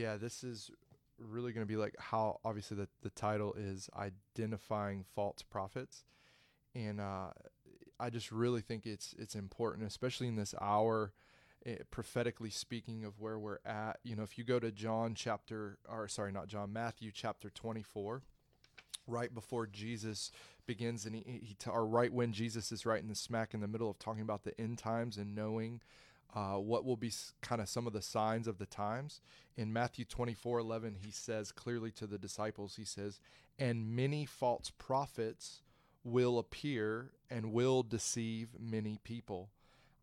Yeah, this is really going to be like how obviously the, the title is identifying false prophets. And uh, i just really think it's it's important especially in this hour eh, prophetically speaking of where we're at. You know if you go to john chapter or sorry not john matthew chapter 24 right before jesus begins and he, he or right when jesus is right in the smack in the middle of talking about the end times and knowing uh, what will be kind of some of the signs of the times. In Matthew 24 11, he says clearly to the disciples, he says, And many false prophets will appear and will deceive many people.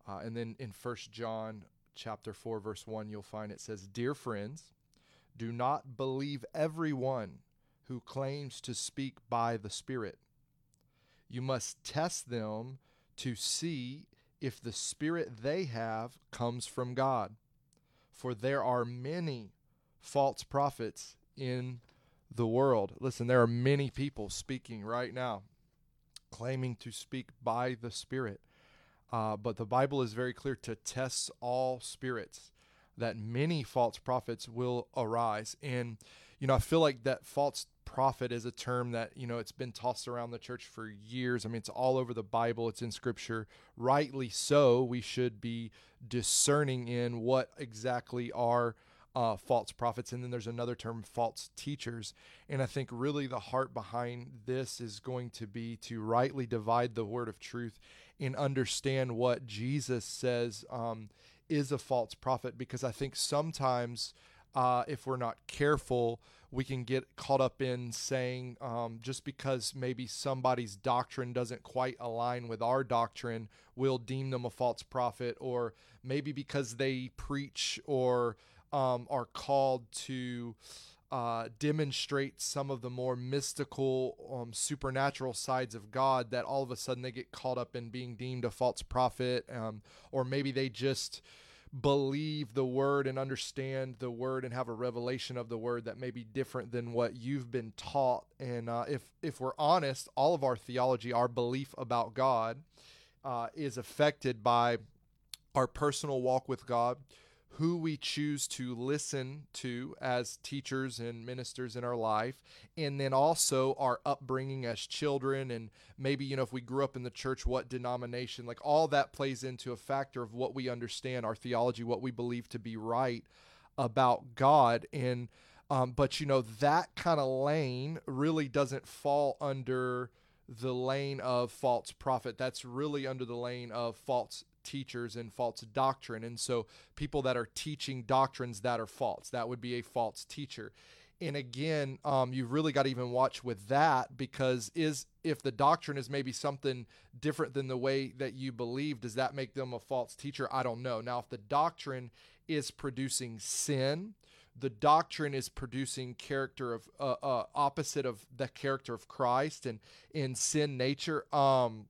Uh, and then in First John chapter 4, verse 1, you'll find it says, Dear friends, do not believe everyone who claims to speak by the Spirit. You must test them to see if the spirit they have comes from God. For there are many false prophets in the world. Listen, there are many people speaking right now, claiming to speak by the Spirit. Uh, but the Bible is very clear to test all spirits, that many false prophets will arise. And, you know, I feel like that false prophet is a term that you know it's been tossed around the church for years. I mean it's all over the bible. It's in scripture. Rightly so we should be discerning in what exactly are uh, false prophets. And then there's another term false teachers. And i think really the heart behind this is going to be to rightly divide the word of truth and understand what jesus says um, is a false prophet. Because i think sometimes uh, if we're not careful, we can get caught up in saying um, just because maybe somebody's doctrine doesn't quite align with our doctrine, we'll deem them a false prophet, or maybe because they preach or um, are called to. Uh, demonstrate some of the more mystical, um, supernatural sides of God, that all of a sudden they get caught up in being deemed a false prophet, um, or maybe they just believe the word and understand the word and have a revelation of the word that may be different than what you've been taught. And uh, if if we're honest, all of our theology, our belief about God, uh, is affected by our personal walk with God who we choose to listen to as teachers and ministers in our life, and then also our upbringing as children, and maybe, you know, if we grew up in the church, what denomination, like all that plays into a factor of what we understand, our theology, what we believe to be right about God. And, um, but, you know, that kind of lane really doesn't fall under the lane of false prophet. That's really under the lane of false teachers and false doctrine. And so people that are teaching doctrines that are false, that would be a false teacher. And again, um, you've really got to even watch with that because is if the doctrine is maybe something different than the way that you believe, does that make them a false teacher? I don't know. Now, if the doctrine is producing sin, the doctrine is producing character of uh, uh, opposite of the character of Christ and in sin nature. Um,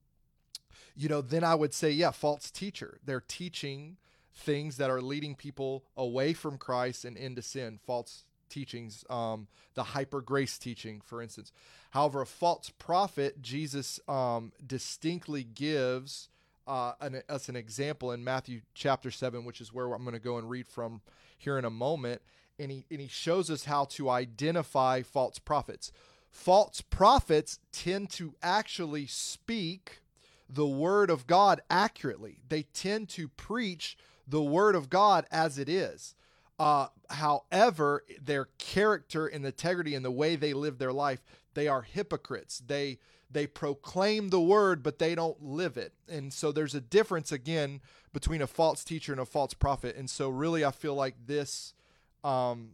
you know, then I would say, yeah, false teacher. They're teaching things that are leading people away from Christ and into sin, false teachings, um, the hyper grace teaching, for instance. However, a false prophet, Jesus um, distinctly gives uh, an, us an example in Matthew chapter 7, which is where I'm going to go and read from here in a moment. And he, and he shows us how to identify false prophets. False prophets tend to actually speak the word of God accurately. They tend to preach the word of God as it is. Uh, however, their character and integrity and the way they live their life, they are hypocrites. They they proclaim the word, but they don't live it. And so there's a difference again between a false teacher and a false prophet. And so really, I feel like this um,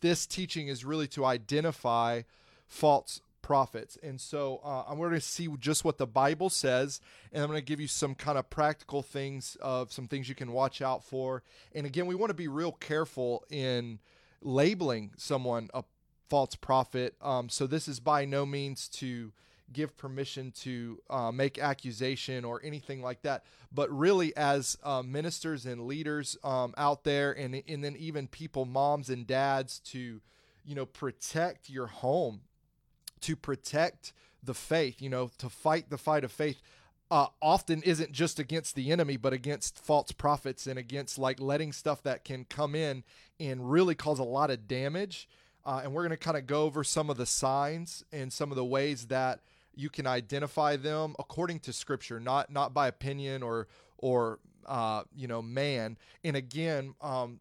this teaching is really to identify false prophets. And so uh, I'm going to see just what the Bible says, and I'm going to give you some kind of practical things of some things you can watch out for. And again, we want to be real careful in labeling someone a false prophet. Um, so this is by no means to give permission to uh, make accusation or anything like that. But really, as uh, ministers and leaders um, out there, and and then even people, moms and dads, to you know protect your home to protect the faith, you know, to fight the fight of faith. uh, often isn't just against the enemy, but against false prophets and against like letting stuff that can come in and really cause a lot of damage. Uh, and we're going to kind of go over some of the signs and some of the ways that you can identify them according to Scripture, not not by opinion or or uh, you know man. And again, um,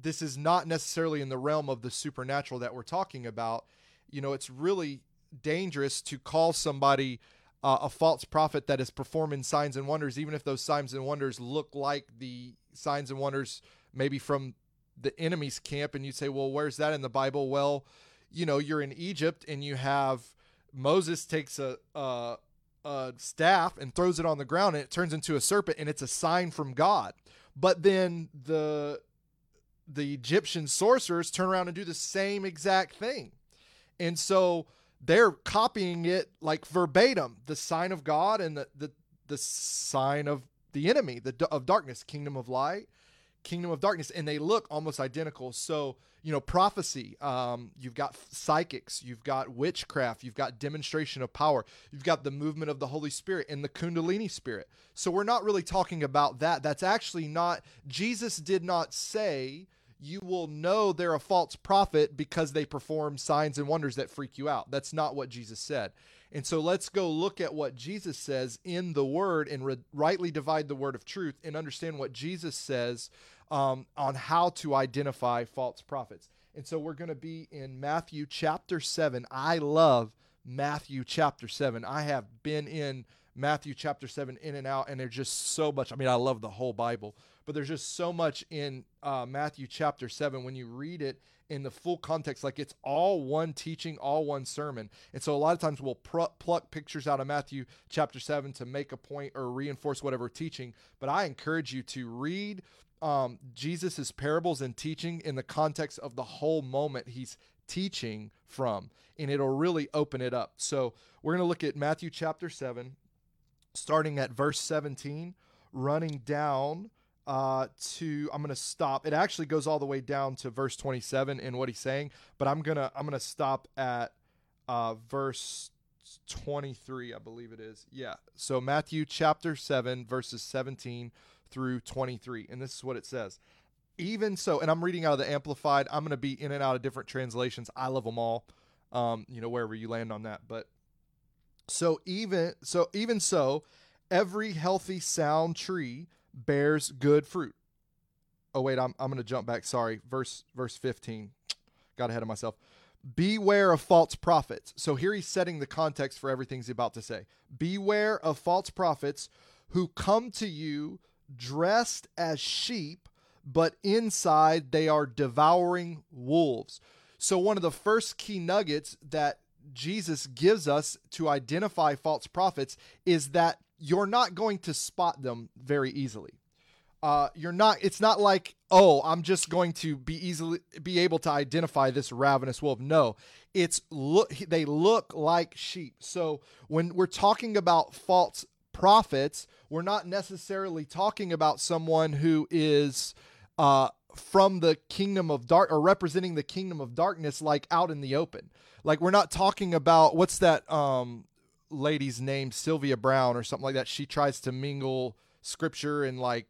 this is not necessarily in the realm of the supernatural that we're talking about. You know, it's really dangerous to call somebody uh, a false prophet that is performing signs and wonders, even if those signs and wonders look like the signs and wonders maybe from the enemy's camp. And you say, well, where's that in the Bible? Well, you know, you're in Egypt and you have Moses takes a, a, a staff and throws it on the ground and it turns into a serpent and it's a sign from God. But then the the Egyptian sorcerers turn around and do the same exact thing. And so they're copying it like verbatim the sign of God and the, the, the sign of the enemy, the of darkness, kingdom of light, kingdom of darkness, and they look almost identical. So, you know, prophecy, um, you've got psychics, you've got witchcraft, you've got demonstration of power, you've got the movement of the Holy Spirit and the Kundalini spirit. So, we're not really talking about that. That's actually not, Jesus did not say, you will know they're a false prophet because they perform signs and wonders that freak you out. That's not what Jesus said. And so let's go look at what Jesus says in the word and re- rightly divide the word of truth and understand what Jesus says um, on how to identify false prophets. And so we're going to be in Matthew chapter 7. I love Matthew chapter 7. I have been in Matthew chapter 7 in and out, and there's just so much. I mean, I love the whole Bible, but there's just so much in uh, Matthew chapter 7 when you read it in the full context, like it's all one teaching, all one sermon. And so a lot of times we'll pr- pluck pictures out of Matthew chapter 7 to make a point or reinforce whatever teaching. But I encourage you to read um, Jesus's parables and teaching in the context of the whole moment he's teaching from, and it'll really open it up. So we're going to look at Matthew chapter 7, starting at verse 17, running down uh, to I'm gonna stop. It actually goes all the way down to verse 27 in what he's saying, but I'm gonna I'm gonna stop at uh, verse 23, I believe it is. Yeah. So Matthew chapter 7 verses 17 through 23, and this is what it says. Even so, and I'm reading out of the Amplified. I'm gonna be in and out of different translations. I love them all. Um, you know wherever you land on that, but so even so even so, every healthy sound tree bears good fruit. Oh wait, I'm I'm going to jump back. Sorry. Verse verse 15. Got ahead of myself. Beware of false prophets. So here he's setting the context for everything he's about to say. Beware of false prophets who come to you dressed as sheep, but inside they are devouring wolves. So one of the first key nuggets that Jesus gives us to identify false prophets is that you're not going to spot them very easily. Uh, you're not. It's not like oh, I'm just going to be easily be able to identify this ravenous wolf. No, it's look. They look like sheep. So when we're talking about false prophets, we're not necessarily talking about someone who is uh, from the kingdom of dark or representing the kingdom of darkness, like out in the open. Like we're not talking about what's that um lady's name Sylvia Browne or something like that. She tries to mingle scripture and like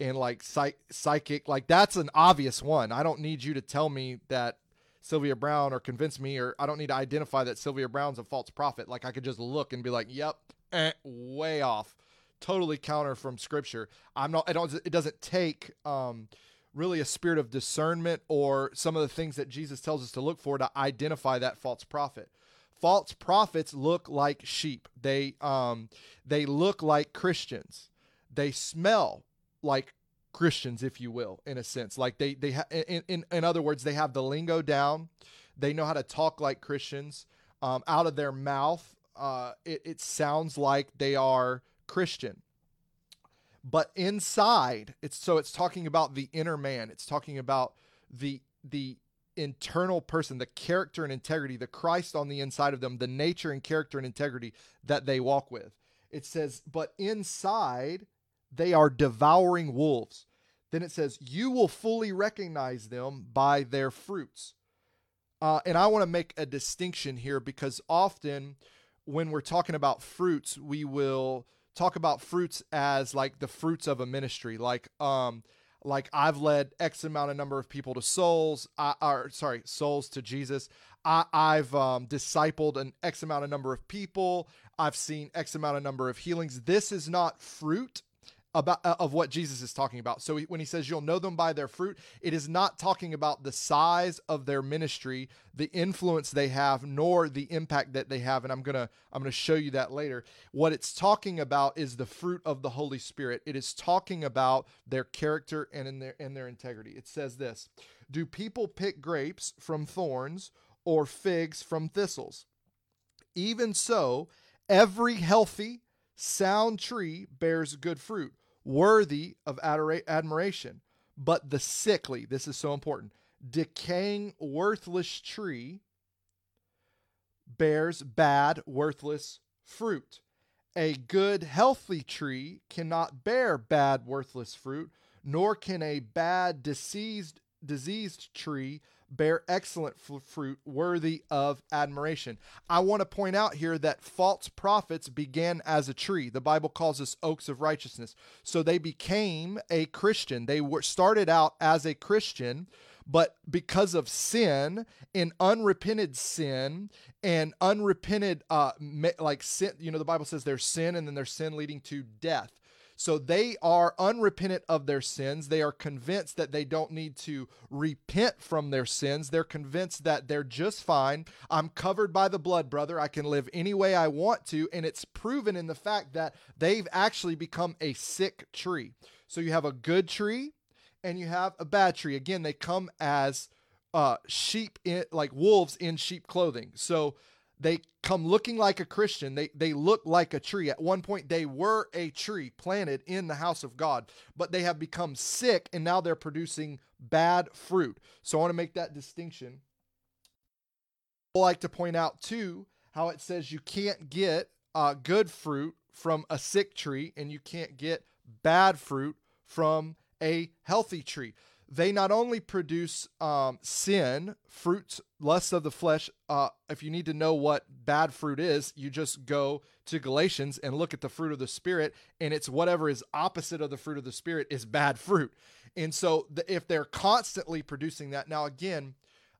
and like psych- psychic like that's an obvious one. I don't need you to tell me that Sylvia Browne or convince me or I don't need to identify that Sylvia Browne's a false prophet. Like I could just look and be like, "Yep, eh, way off." Totally counter from scripture. I'm not don't it doesn't take um really a spirit of discernment or some of the things that Jesus tells us to look for to identify that false prophet false prophets look like sheep. They um they look like Christians. They smell like Christians, if you will, in a sense. Like they they ha- in, in in other words, they have the lingo down. They know how to talk like Christians. Um, out of their mouth, uh, it, it sounds like they are Christian. But inside, it's so it's talking about the inner man. It's talking about the the internal person, the character and integrity, the Christ on the inside of them, the nature and character and integrity that they walk with. It says, but inside they are devouring wolves. Then it says, you will fully recognize them by their fruits. Uh, and I want to make a distinction here because often when we're talking about fruits, we will talk about fruits as like the fruits of a ministry, like um like I've led X amount of number of people to souls, I, or sorry, souls to Jesus. I, I've um, discipled an X amount of number of people. I've seen X amount of number of healings. This is not fruit about uh, of what Jesus is talking about. So when he says you'll know them by their fruit, it is not talking about the size of their ministry, the influence they have, nor the impact that they have. And I'm gonna I'm gonna show you that later. What it's talking about is the fruit of the Holy Spirit. It is talking about their character and in their and their integrity. It says this: Do people pick grapes from thorns or figs from thistles? Even so, every healthy sound tree bears good fruit worthy of admiration. But the sickly, this is so important, decaying, worthless tree bears bad, worthless fruit. A good, healthy tree cannot bear bad, worthless fruit, nor can a bad, diseased, diseased tree bear excellent f- fruit worthy of admiration. I want to point out here that false prophets began as a tree. The Bible calls us oaks of righteousness. So they became a Christian. They were started out as a Christian, but because of sin and unrepented sin and unrepented uh like sin, you know the Bible says there's sin and then there's sin leading to death. So they are unrepentant of their sins. They are convinced that they don't need to repent from their sins. They're convinced that they're just fine. I'm covered by the blood, brother. I can live any way I want to. And it's proven in the fact that they've actually become a sick tree. So you have a good tree and you have a bad tree. Again, they come as uh, sheep in like wolves in sheep clothing. So they come looking like a Christian. They they look like a tree. At one point they were a tree planted in the house of God, but they have become sick and now they're producing bad fruit. So I want to make that distinction. I like to point out too how it says you can't get uh, good fruit from a sick tree and you can't get bad fruit from a healthy tree they not only produce um, sin, fruits, lusts of the flesh. Uh, if you need to know what bad fruit is, you just go to Galatians and look at the fruit of the Spirit, and it's whatever is opposite of the fruit of the Spirit is bad fruit. And so, the, if they're constantly producing that, now again,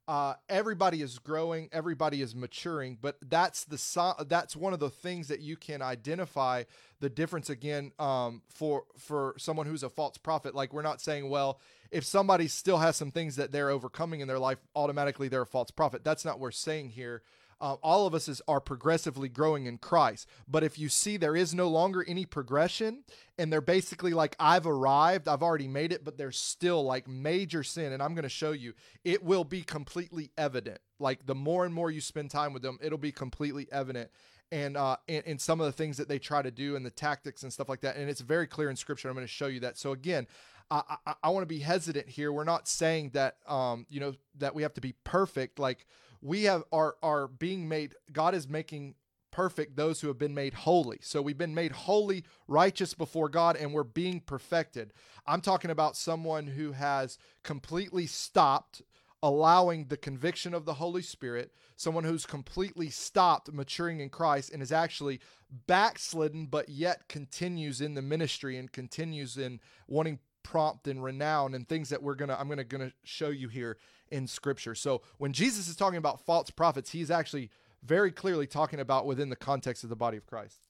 uh, everybody is growing, everybody is maturing, but that's the that's one of the things that you can identify the difference again um, for for someone who's a false prophet. Like we're not saying, well, if somebody still has some things that they're overcoming in their life, automatically they're a false prophet. That's not what we're saying here. Uh, all of us is, are progressively growing in Christ. But if you see there is no longer any progression and they're basically like, I've arrived, I've already made it, but there's still like major sin. And I'm going to show you, it will be completely evident. Like the more and more you spend time with them, it'll be completely evident. And uh, in, in some of the things that they try to do and the tactics and stuff like that. And it's very clear in scripture. I'm going to show you that. So again, I, I, I want to be hesitant here. We're not saying that um, you know that we have to be perfect. Like we have are are being made god is making perfect those who have been made holy. So we've been made holy righteous before god and we're being perfected. I'm talking about someone who has completely stopped allowing the conviction of the holy spirit someone who's completely stopped maturing in christ and is actually backslidden but yet continues in the ministry and continues in wanting prompt and renown and things that we're gonna i'm gonna gonna show you here in scripture. So when jesus is talking about false prophets he's actually very clearly talking about within the context of the body of christ.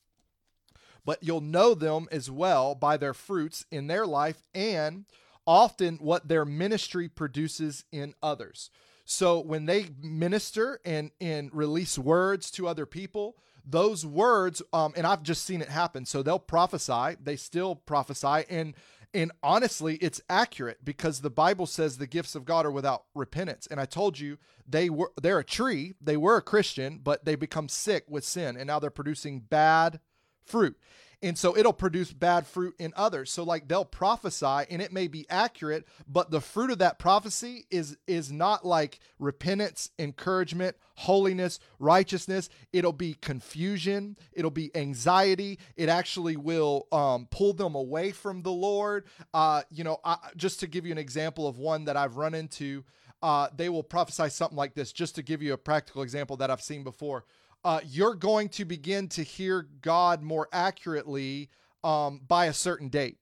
But you'll know them as well by their fruits in their life and often what their ministry produces in others. So when they minister and and release words to other people those words um, and i've just seen it happen. So they'll prophesy they still prophesy and and honestly, it's accurate because the Bible says the gifts of God are without repentance. And I told you they were they're a tree, they were a Christian, but they become sick with sin and now they're producing bad fruit and so it'll produce bad fruit in others. So like they'll prophesy and it may be accurate but the fruit of that prophecy is is not like repentance encouragement holiness righteousness. It'll be confusion. It'll be anxiety. It actually will um, pull them away from the lord. Uh, you know I, just to give you an example of one that i've run into uh, they will prophesy something like this just to give you a practical example that i've seen before uh, you're going to begin to hear God more accurately um, by a certain date.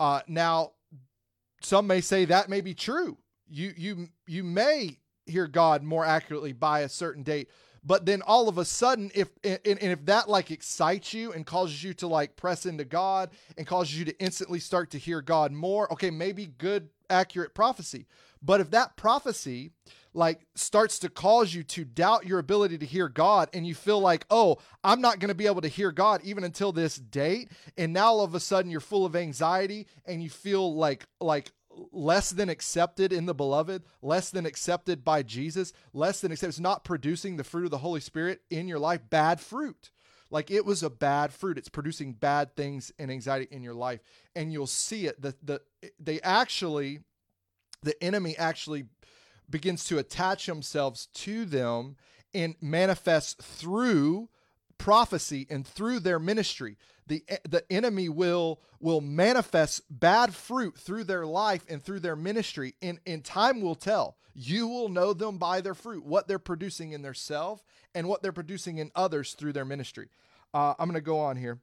Uh, now, some may say that may be true. You you you may hear God more accurately by a certain date, but then all of a sudden, if and, and if that like excites you and causes you to like press into God and causes you to instantly start to hear God more, okay, maybe good accurate prophecy. But if that prophecy like starts to cause you to doubt your ability to hear God and you feel like, "Oh, I'm not going to be able to hear God even until this date." And now all of a sudden you're full of anxiety and you feel like like less than accepted in the beloved, less than accepted by Jesus, less than accepted. It's not producing the fruit of the Holy Spirit in your life, bad fruit. Like it was a bad fruit. It's producing bad things and anxiety in your life. And you'll see it. The the they actually the enemy actually begins to attach themselves to them and manifests through prophecy and through their ministry. The the enemy will will manifest bad fruit through their life and through their ministry and and time will tell. You will know them by their fruit what they're producing in their self and what they're producing in others through their ministry. Uh, i'm going to go on here.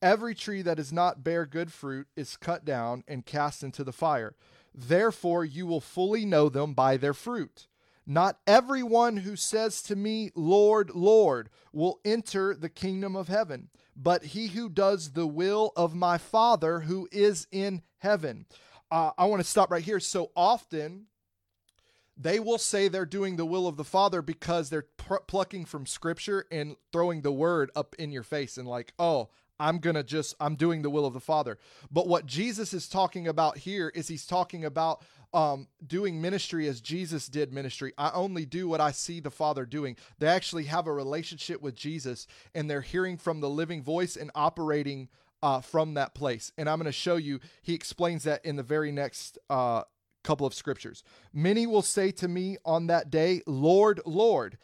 Every tree that does not bear good fruit is cut down and cast into the fire Therefore, you will fully know them by their fruit. Not everyone who says to me, Lord, Lord, will enter the kingdom of heaven, but he who does the will of my Father who is in heaven. Uh, I want to stop right here. So often, they will say they're doing the will of the Father because they're pr- plucking from Scripture and throwing the word up in your face and, like, oh, I'm going to just, I'm doing the will of the Father. But what Jesus is talking about here is he's talking about um, doing ministry as Jesus did ministry. I only do what I see the Father doing. They actually have a relationship with Jesus and they're hearing from the living voice and operating uh, from that place. And I'm going to show you, he explains that in the very next uh, couple of scriptures. Many will say to me on that day, Lord, Lord,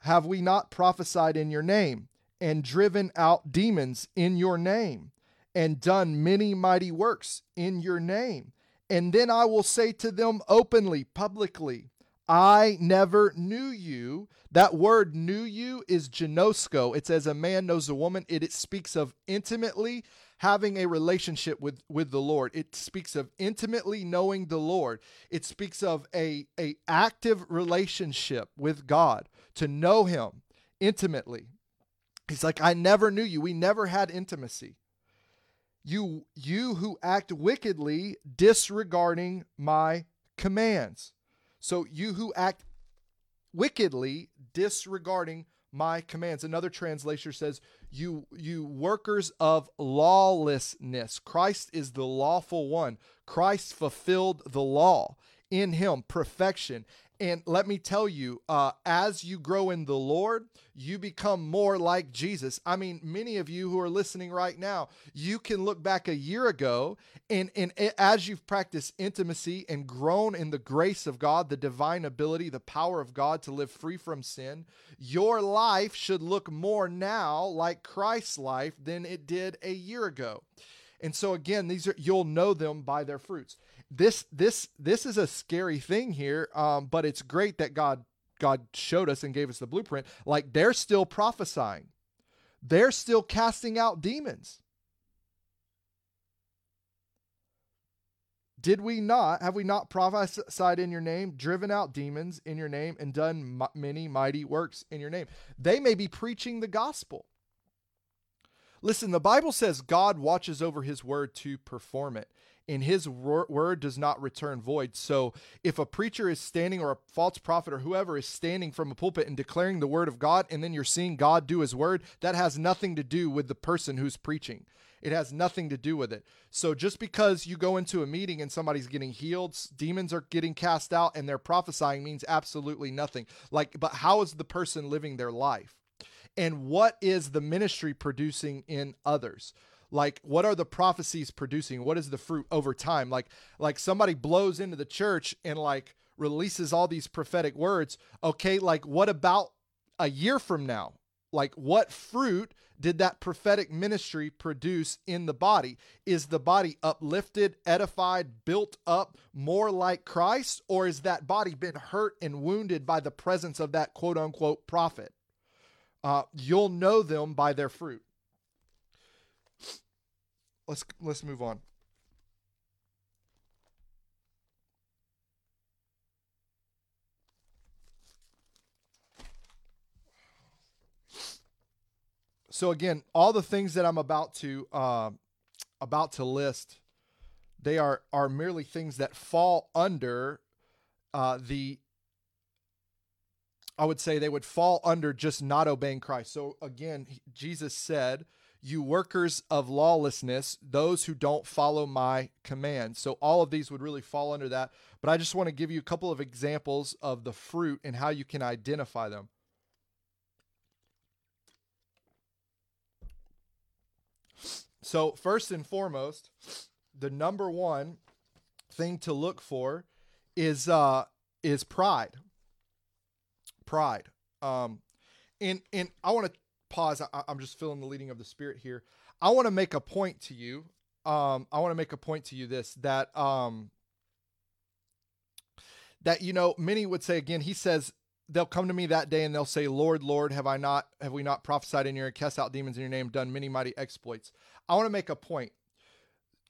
have we not prophesied in your name? And driven out demons in your name, and done many mighty works in your name. And then I will say to them openly, publicly, I never knew you. That word knew you is ginosko. It's as a man knows a woman. It, it speaks of intimately having a relationship with, with the Lord. It speaks of intimately knowing the Lord. It speaks of a, a active relationship with God, to know him intimately. He's like, I never knew you. We never had intimacy. You, you who act wickedly, disregarding my commands. So you who act wickedly, disregarding my commands. Another translation says, "You you workers of lawlessness. Christ is the lawful one. Christ fulfilled the law in him perfection and let me tell you, uh, as you grow in the Lord, you become more like Jesus. I mean, many of you who are listening right now, you can look back a year ago, and, and as you've practiced intimacy and grown in the grace of God, the divine ability, the power of God to live free from sin, your life should look more now like Christ's life than it did a year ago. And so again, these are you'll know them by their fruits this this this is a scary thing here um, but it's great that god god showed us and gave us the blueprint. Like they're still prophesying. They're still casting out demons. Did we not have we not prophesied in your name driven out demons in your name and done m- many mighty works in your name? They may be preaching the gospel. Listen the bible says god watches over his word to perform it and his word does not return void. So if a preacher is standing or a false prophet or whoever is standing from a pulpit and declaring the word of God, and then you're seeing God do his word, that has nothing to do with the person who's preaching. It has nothing to do with it. So just because you go into a meeting and somebody's getting healed, demons are getting cast out, and they're prophesying means absolutely nothing. Like, but how is the person living their life? And what is the ministry producing in others? Like what are the prophecies producing? What is the fruit over time? Like like somebody blows into the church and like releases all these prophetic words. Okay like what about a year from now? Like what fruit did that prophetic ministry produce in the body? Is the body uplifted edified built up more like christ or is that body been hurt and wounded by the presence of that quote unquote prophet? Uh, you'll know them by their fruit. Let's let's move on. So again, all the things that I'm about to uh, about to list, they are are merely things that fall under uh, the. I would say they would fall under just not obeying Christ. So again, Jesus said, "You workers of lawlessness, those who don't follow my commands." So all of these would really fall under that. But I just want to give you a couple of examples of the fruit and how you can identify them. So, first and foremost, the number one thing to look for is uh is pride. Pride. Um and and I want to pause. I, I'm just feeling the leading of the spirit here. I want to make a point to you. Um I want to make a point to you this that um that you know many would say again he says they'll come to me that day and they'll say, Lord, Lord, have I not, have we not prophesied in your name, cast out demons in your name, done many mighty exploits? I want to make a point.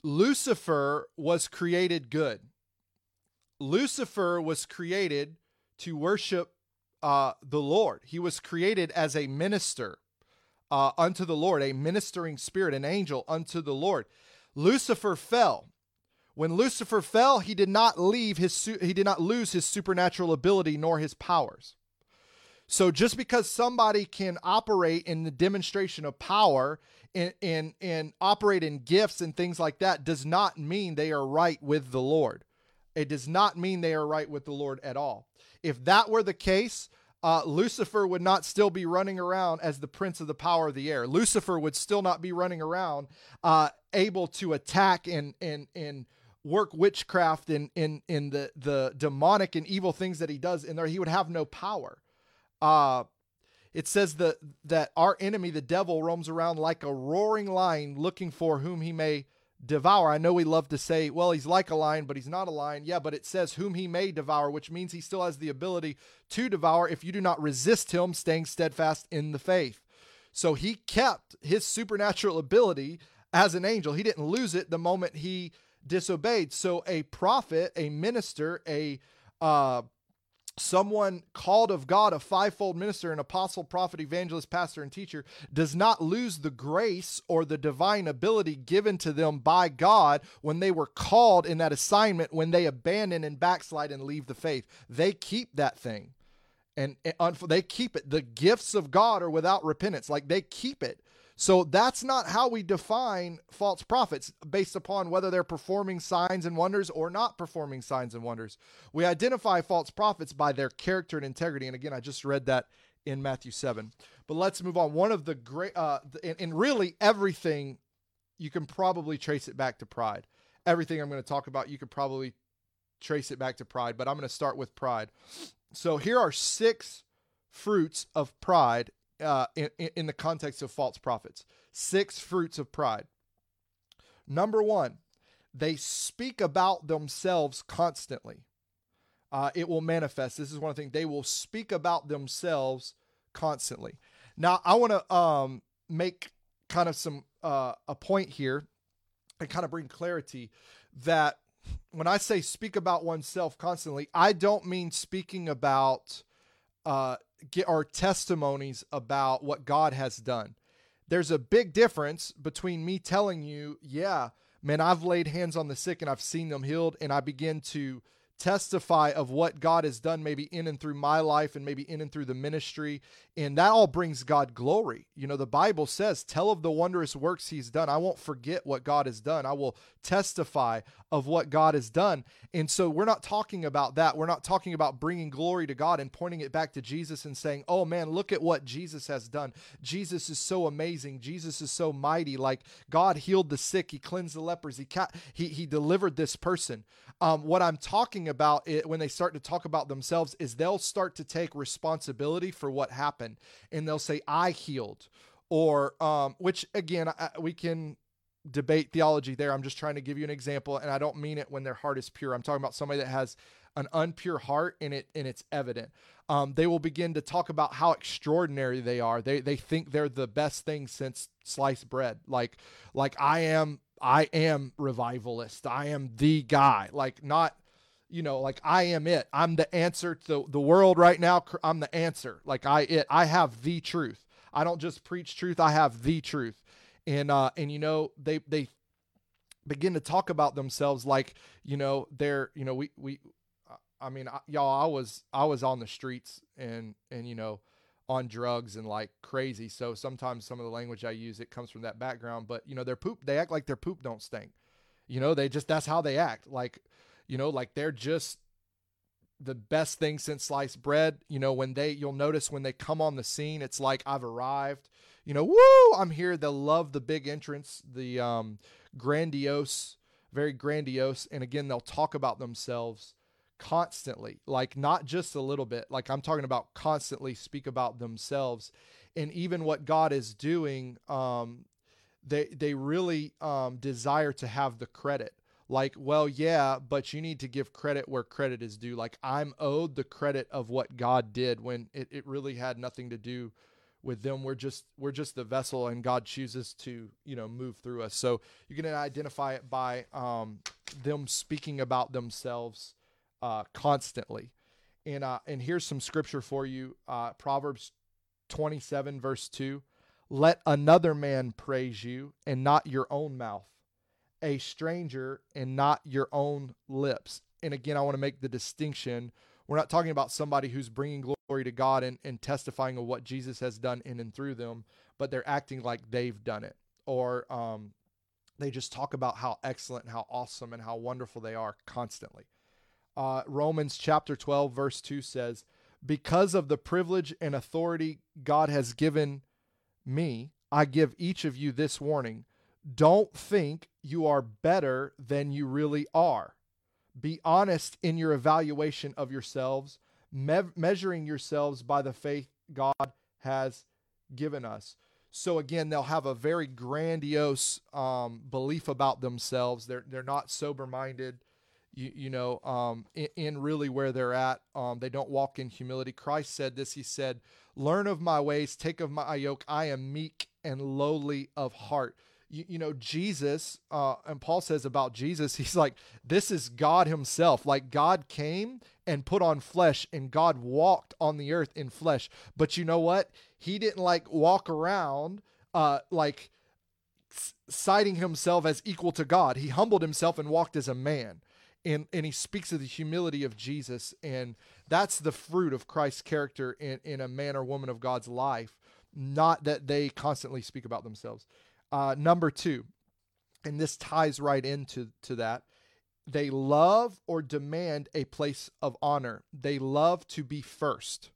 Lucifer was created good. Lucifer was created to worship uh, the Lord. He was created as a minister uh, unto the Lord, a ministering spirit, an angel unto the Lord. Lucifer fell. When Lucifer fell, he did not leave his he did not lose his supernatural ability nor his powers. So just because somebody can operate in the demonstration of power and, and, and operate in gifts and things like that does not mean they are right with the Lord. It does not mean they are right with the Lord at all. If that were the case, uh, Lucifer would not still be running around as the prince of the power of the air. Lucifer would still not be running around uh, able to attack and and and work witchcraft in in in the the demonic and evil things that he does in there he would have no power uh it says that that our enemy the devil roams around like a roaring lion looking for whom he may devour. I know we love to say well he's like a lion but he's not a lion. Yeah but it says whom he may devour which means he still has the ability to devour if you do not resist him staying steadfast in the faith. So he kept his supernatural ability as an angel. He didn't lose it the moment he disobeyed. So a prophet, a minister, a uh, someone called of God, a fivefold minister, an apostle, prophet, evangelist, pastor, and teacher, does not lose the grace or the divine ability given to them by God when they were called in that assignment, when they abandon and backslide and leave the faith. They keep that thing. And, and they keep it. The gifts of God are without repentance. Like they keep it. So that's not how we define false prophets based upon whether they're performing signs and wonders or not performing signs and wonders. We identify false prophets by their character and integrity. And again, I just read that in Matthew 7. But let's move on. One of the great, uh, and, and really everything, you can probably trace it back to pride. Everything I'm going to talk about, you could probably trace it back to pride, but I'm going to start with pride. So here are six fruits of pride uh, in, in the context of false prophets. Six fruits of pride. Number one, they speak about themselves constantly. Uh, it will manifest. This is one things they will speak about themselves constantly. Now, I want to um, make kind of some uh, a point here and kind of bring clarity that when I say speak about oneself constantly, I don't mean speaking about uh, get our testimonies about what God has done. There's a big difference between me telling you, yeah, man, I've laid hands on the sick and I've seen them healed, and I begin to testify of what God has done, maybe in and through my life and maybe in and through the ministry. And that all brings God glory. You know, the Bible says, Tell of the wondrous works he's done. I won't forget what God has done. I will testify of what God has done. And so we're not talking about that. We're not talking about bringing glory to God and pointing it back to Jesus and saying, Oh man, look at what Jesus has done. Jesus is so amazing. Jesus is so mighty. Like God healed the sick, he cleansed the lepers, he, ca- he, he delivered this person. Um, what I'm talking about it, when they start to talk about themselves is they'll start to take responsibility for what happened and they'll say, I healed. Or, um, which again, I, we can debate theology there. I'm just trying to give you an example, and I don't mean it when their heart is pure. I'm talking about somebody that has an unpure heart and it and it's evident um, they will begin to talk about how extraordinary they are they they think they're the best thing since sliced bread like like i am i am revivalist i am the guy like not you know like i am it. I'm the answer to the, world right now. I'm the answer. Like i it i have the truth. I don't just preach truth. I have the truth. And uh and you know they they begin to talk about themselves like you know they're you know we we i mean y'all i was i was on the streets and and you know on drugs and like crazy. So sometimes some of the language i use it comes from that background. But you know their poop they act like their poop don't stink. You know they just that's how they act. Like you know like they're just the best thing since sliced bread you know when they you'll notice when they come on the scene it's like i've arrived you know woo i'm here they'll love the big entrance the um grandiose, very grandiose. And again, they'll talk about themselves constantly, like not just a little bit, like I'm talking about constantly speak about themselves. And even what God is doing, um, they, they really um, desire to have the credit like, well, yeah, but you need to give credit where credit is due. Like, I'm owed the credit of what God did when it, it really had nothing to do with them. We're just we're just the vessel and god chooses to you know move through us. So you can identify it by um, them speaking about themselves uh, constantly. And uh, and here's some scripture for you uh, proverbs 27 verse 2 let another man praise you and not your own mouth a stranger and not your own lips and again i want to make the distinction we're not talking about somebody who's bringing glory to God and, and testifying of what Jesus has done in and through them, but they're acting like they've done it. Or um, they just talk about how excellent how awesome and how wonderful they are constantly. Uh, Romans chapter 12, verse 2 says, Because of the privilege and authority God has given me, I give each of you this warning. Don't think you are better than you really are. Be honest in your evaluation of yourselves, me- measuring yourselves by the faith God has given us. So again, they'll have a very grandiose um, belief about themselves. They're they're not sober minded. You, you know, um, in, in, really where they're at, um, they don't walk in humility. Christ said this. He said, "Learn of my ways, take of my yoke. I am meek and lowly of heart." You, you know jesus uh, and paul says about jesus he's like this is god himself. Like god came and put on flesh and god walked on the earth in flesh. But you know what? He didn't like walk around uh like citing himself as equal to god. He humbled himself and walked as a man. And and he speaks of the humility of jesus and that's the fruit of christ's character in in a man or woman of god's life not that they constantly speak about themselves uh, number two, and this ties right into to that. They love or demand a place of honor. They love to be first.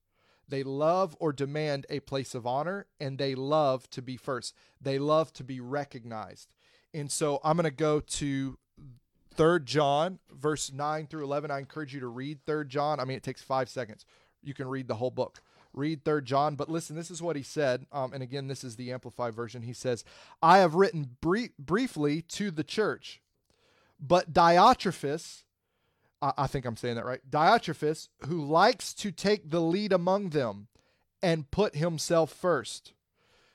They love or demand a place of honor, and they love to be first. They love to be recognized. And so I'm going to go to Third John, verse 9 through 11. I encourage you to read Third John. I mean, it takes five seconds. You can read the whole book read third john but listen this is what he said um, and again this is the amplified version. He says i have written brief, briefly to the church but diotrephes I, I think i'm saying that right diotrephes who likes to take the lead among them and put himself first.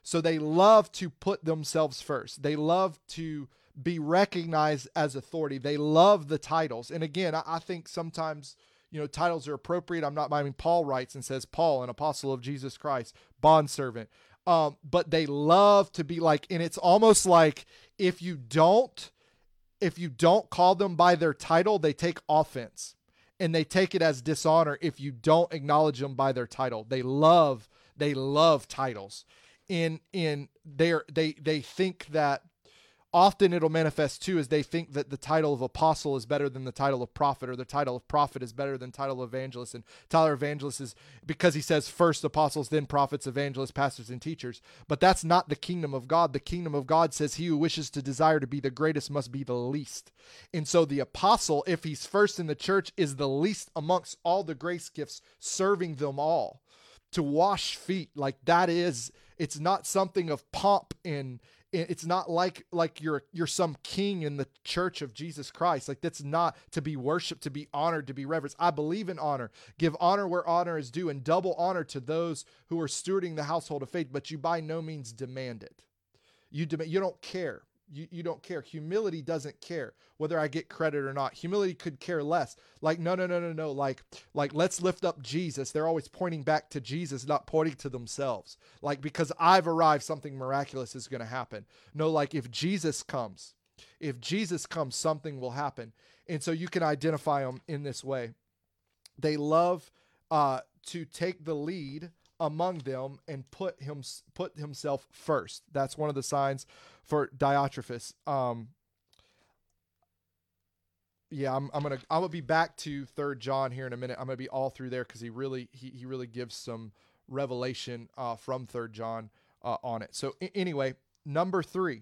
So they love to put themselves first. They love to be recognized as authority. They love the titles. And again I, I think sometimes you know, titles are appropriate. I'm not, I mean, Paul writes and says, Paul, an apostle of Jesus Christ, bondservant. Um, but they love to be like, and it's almost like if you don't, if you don't call them by their title, they take offense and they take it as dishonor if you don't acknowledge them by their title. They love, they love titles. In in they they they think that often it'll manifest too as they think that the title of apostle is better than the title of prophet or the title of prophet is better than title of evangelist and tyler evangelist is because he says first apostles then prophets evangelists pastors and teachers. But that's not the kingdom of god. The kingdom of god says he who wishes to desire to be the greatest must be the least. And so the apostle if he's first in the church is the least amongst all the grace gifts serving them all. To wash feet like that is it's not something of pomp and it's not like like you're you're some king in the church of Jesus Christ. Like that's not to be worshiped, to be honored, to be reverenced. I believe in honor. Give honor where honor is due and double honor to those who are stewarding the household of faith, but you by no means demand it. You demand you don't care you, you don't care. Humility doesn't care whether I get credit or not. Humility could care less. Like, no, no, no, no, no. Like, like let's lift up Jesus. They're always pointing back to Jesus, not pointing to themselves. Like, because I've arrived, something miraculous is going to happen. No, like if Jesus comes, if Jesus comes, something will happen. And so you can identify them in this way. They love uh, to take the lead among them and put him put himself first. That's one of the signs for Diotrephes. Um, yeah, I'm, I'm gonna I'm gonna be back to Third John here in a minute. I'm gonna be all through there because he really he, he really gives some revelation uh, from Third John uh, on it. So I- anyway, number three,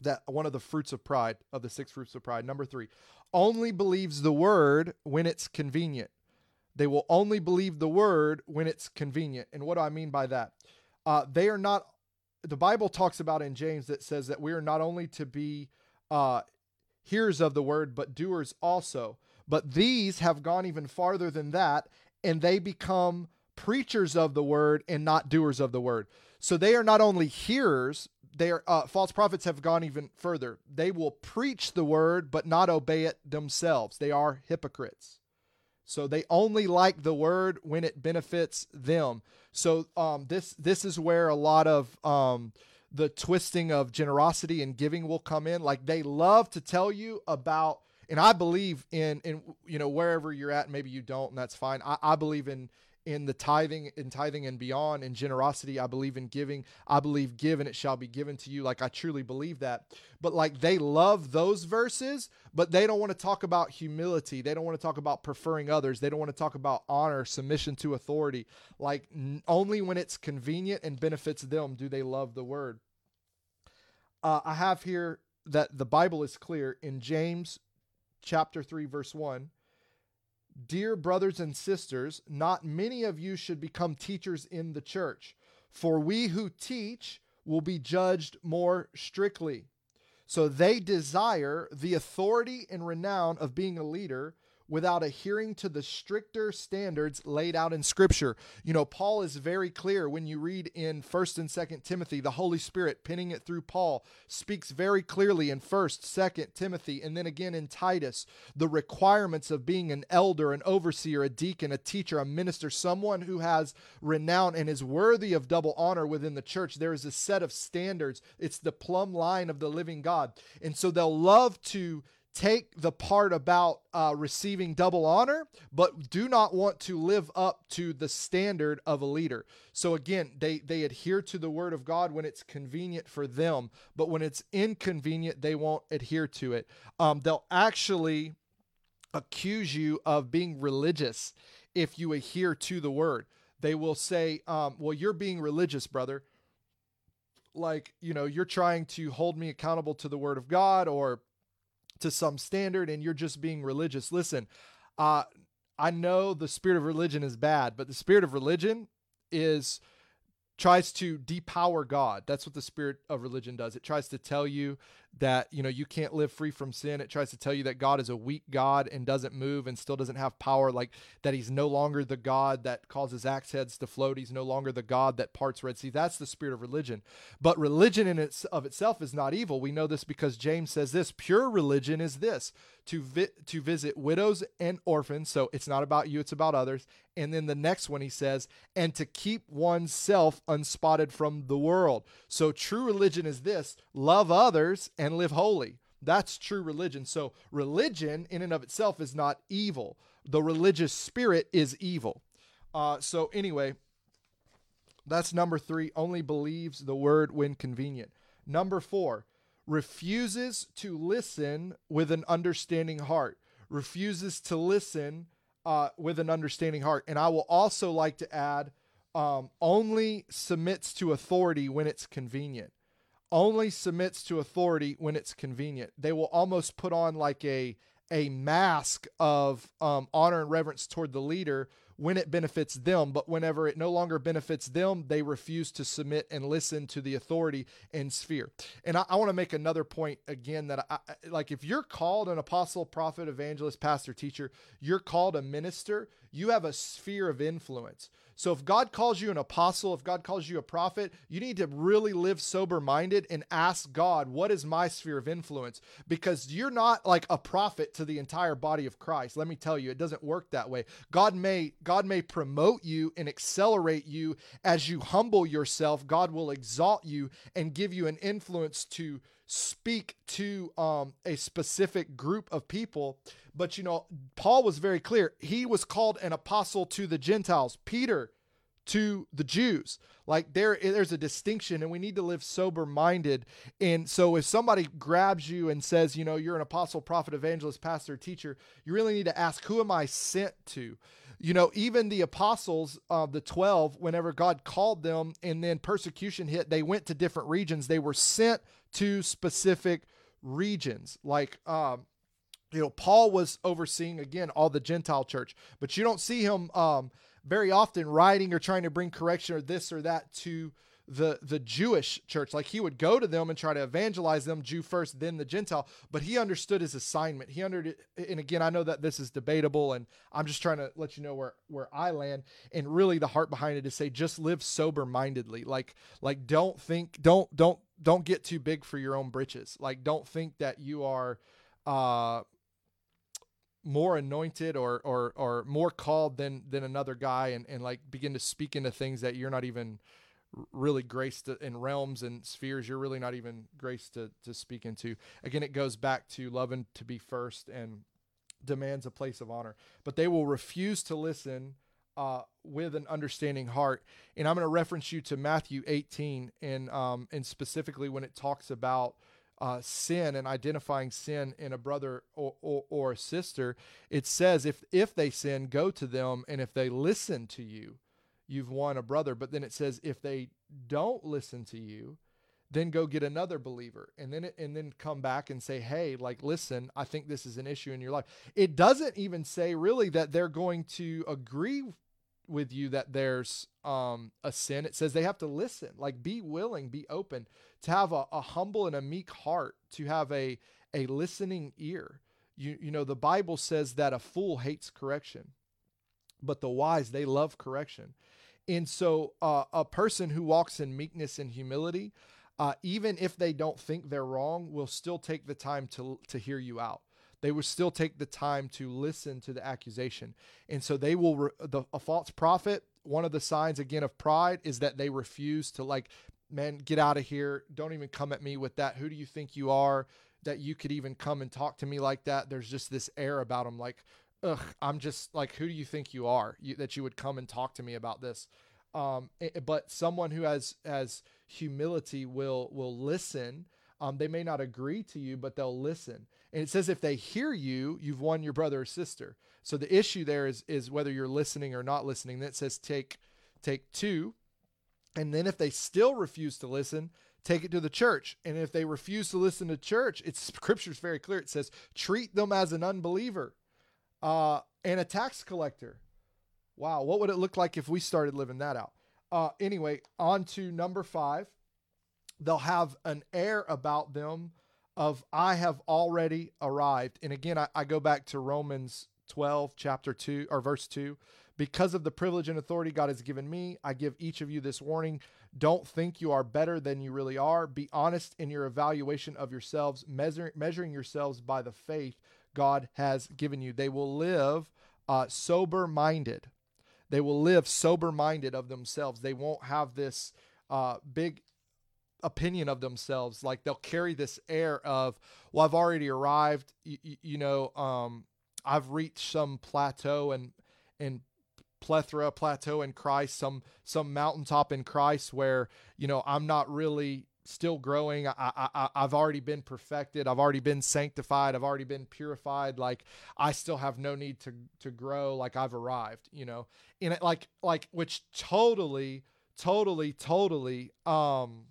that one of the fruits of pride of the six fruits of pride. Number three, only believes the word when it's convenient. They will only believe the word when it's convenient. And what do I mean by that? Uh, they are not the Bible talks about in James that says that we are not only to be uh, hearers of the word, but doers also. But these have gone even farther than that, and they become preachers of the word and not doers of the word. So they are not only hearers, they are uh, false prophets have gone even further. They will preach the word but not obey it themselves. They are hypocrites. So they only like the word when it benefits them. So um, this this is where a lot of um, the twisting of generosity and giving will come in. Like they love to tell you about, and I believe in in you know wherever you're at, maybe you don't, and that's fine. I, I believe in in the tithing in tithing and beyond in generosity i believe in giving. I believe give and it shall be given to you. Like i truly believe that. But like they love those verses but they don't want to talk about humility. They don't want to talk about preferring others. They don't want to talk about honor submission to authority. Like n- only when it's convenient and benefits them do they love the word. Uh, i have here that the bible is clear. In james chapter 3 verse 1 Dear brothers and sisters, not many of you should become teachers in the church, for we who teach will be judged more strictly. So they desire the authority and renown of being a leader without adhering to the stricter standards laid out in scripture. You know, Paul is very clear when you read in 1st and 2nd Timothy, the Holy Spirit pinning it through Paul speaks very clearly in 1st, 2nd Timothy, and then again in Titus, the requirements of being an elder, an overseer, a deacon, a teacher, a minister, someone who has renown and is worthy of double honor within the church. There is a set of standards. It's the plumb line of the living God. And so they'll love to take the part about uh, receiving double honor, but do not want to live up to the standard of a leader. So again, they they adhere to the word of God when it's convenient for them, but when it's inconvenient, they won't adhere to it. Um, they'll actually accuse you of being religious if you adhere to the word. They will say, um, "Well, you're being religious, brother." Like, you know, you're trying to hold me accountable to the word of God or to some standard and you're just being religious. Listen, uh, I know the spirit of religion is bad, but the spirit of religion is tries to depower God. That's what the spirit of religion does. It tries to tell you that, you know, you can't live free from sin. It tries to tell you that God is a weak God and doesn't move and still doesn't have power, like that he's no longer the God that causes axe heads to float. He's no longer the God that parts Red Sea. That's the spirit of religion. But religion in its of itself is not evil. We know this because James says this, pure religion is this, to vi- to visit widows and orphans. So it's not about you, it's about others. And then the next one he says, and to keep oneself unspotted from the world. So true religion is this love others and live holy. That's true religion. So religion in and of itself is not evil. The religious spirit is evil. Uh, so anyway, that's number three. Only believes the word when convenient. Number four, refuses to listen with an understanding heart. Refuses to listen uh, with an understanding heart. And I will also like to add um, only submits to authority when it's convenient. Only submits to authority when it's convenient. They will almost put on like a a mask of um, honor and reverence toward the leader when it benefits them, but whenever it no longer benefits them, they refuse to submit and listen to the authority and sphere. And I, I want to make another point again that I, like if you're called an apostle, prophet, evangelist, pastor, teacher, you're called a minister, you have a sphere of influence. So if God calls you an apostle, if God calls you a prophet, you need to really live sober minded and ask God, what is my sphere of influence? Because you're not like a prophet to the entire body of Christ. Let me tell you, it doesn't work that way. God may God may promote you and accelerate you as you humble yourself. God will exalt you and give you an influence to speak to um, a specific group of people. But you know, Paul was very clear. He was called an apostle to the Gentiles. Peter to the Jews. Like there there's a distinction and we need to live sober minded. And so if somebody grabs you and says, you know, you're an apostle, prophet, evangelist, pastor, teacher, you really need to ask who am I sent to? You know, even the apostles of the 12 whenever God called them and then persecution hit, they went to different regions. They were sent to specific regions. Like um you know, Paul was overseeing again all the Gentile church, but you don't see him um very often writing or trying to bring correction or this or that to the the Jewish church. Like he would go to them and try to evangelize them, Jew first, then the Gentile. But he understood his assignment. He understood, and again, I know that this is debatable, and I'm just trying to let you know where where I land. And really, the heart behind it is say, just live sober mindedly. Like like don't think, don't don't don't get too big for your own britches. Like don't think that you are. uh more anointed or or or more called than than another guy and and like begin to speak into things that you're not even really graced in realms and spheres you're really not even graced to to speak into. Again it goes back to loving to be first and demands a place of honor. But they will refuse to listen uh, with an understanding heart. And i'm going to reference you to matthew 18 and um and specifically when it talks about uh, sin and identifying sin in a brother or, or, or a sister, it says if if they sin, go to them, and if they listen to you, you've won a brother. But then it says if they don't listen to you, then go get another believer and then and then come back and say hey like listen i think this is an issue in your life it doesn't even say really that they're going to agree with you that there's um, a sin. It says they have to listen, like be willing, be open, to have a, a humble and a meek heart, to have a a listening ear. You you know the Bible says that a fool hates correction, but the wise they love correction. And so uh, a person who walks in meekness and humility, uh, even if they don't think they're wrong, will still take the time to to hear you out they will still take the time to listen to the accusation. And so they will, re- the, a false prophet, one of the signs again of pride is that they refuse to, like, man, get out of here. Don't even come at me with that. Who do you think you are that you could even come and talk to me like that? There's just this air about them, like, ugh, I'm just like, who do you think you are you, that you would come and talk to me about this? Um, but someone who has has humility will will listen. Um, they may not agree to you, but they'll listen. And it says if they hear you, you've won your brother or sister. So the issue there is is whether you're listening or not listening. That says take take two. And then if they still refuse to listen, take it to the church. And if they refuse to listen to church, it's scripture's very clear. It says treat them as an unbeliever uh, and a tax collector. Wow, what would it look like if we started living that out? Uh, anyway, on to number five. They'll have an air about them of I have already arrived. And again, I, I, go back to Romans 12, chapter 2, or verse 2. Because of the privilege and authority God has given me, I give each of you this warning. Don't think you are better than you really are. Be honest in your evaluation of yourselves, measuring yourselves by the faith God has given you. They will live uh, sober minded. They will live sober minded of themselves. They won't have this uh, big opinion of themselves like they'll carry this air of well i've already arrived you, you know um, i've reached some plateau and and plethora plateau in christ some some mountaintop in christ where you know i'm not really still growing. I, I i've already been perfected. I've already been sanctified. I've already been purified. Like i still have no need to to grow. Like i've arrived you know? In it like like which totally totally totally um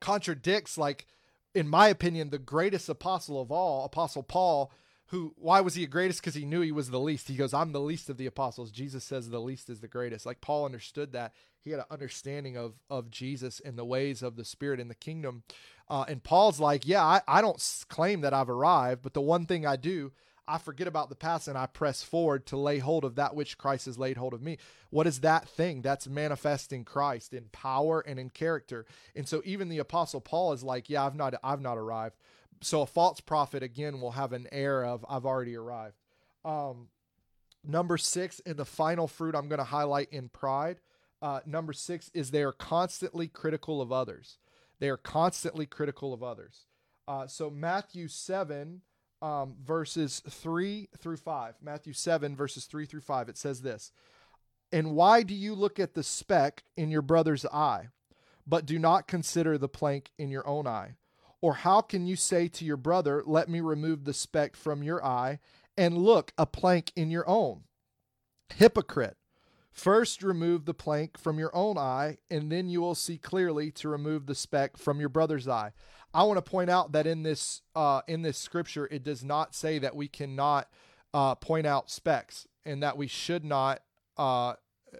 contradicts like in my opinion the greatest apostle of all apostle paul who why was he a greatest? Because he knew he was the least. He goes i'm the least of the apostles. Jesus says the least is the greatest. Like paul understood that he had an understanding of of jesus and the ways of the spirit in the kingdom uh, and paul's like yeah I, I don't claim that i've arrived but the one thing i do I forget about the past and I press forward to lay hold of that which Christ has laid hold of me. What is that thing? That's manifesting Christ in power and in character. And so even the apostle Paul is like, yeah, I've not I've not arrived. So a false prophet again will have an air of I've already arrived. Um, number 6 in the final fruit I'm going to highlight in pride. Uh, number 6 is they are constantly critical of others. They are constantly critical of others. Uh, so Matthew 7 um, verses 3 through 5. Matthew 7, verses 3 through 5. It says this And why do you look at the speck in your brother's eye, but do not consider the plank in your own eye? Or how can you say to your brother, Let me remove the speck from your eye, and look, a plank in your own? Hypocrite. First, remove the plank from your own eye, and then you will see clearly to remove the speck from your brother's eye. I want to point out that in this uh, in this scripture, it does not say that we cannot uh, point out specks and that we should not. Uh,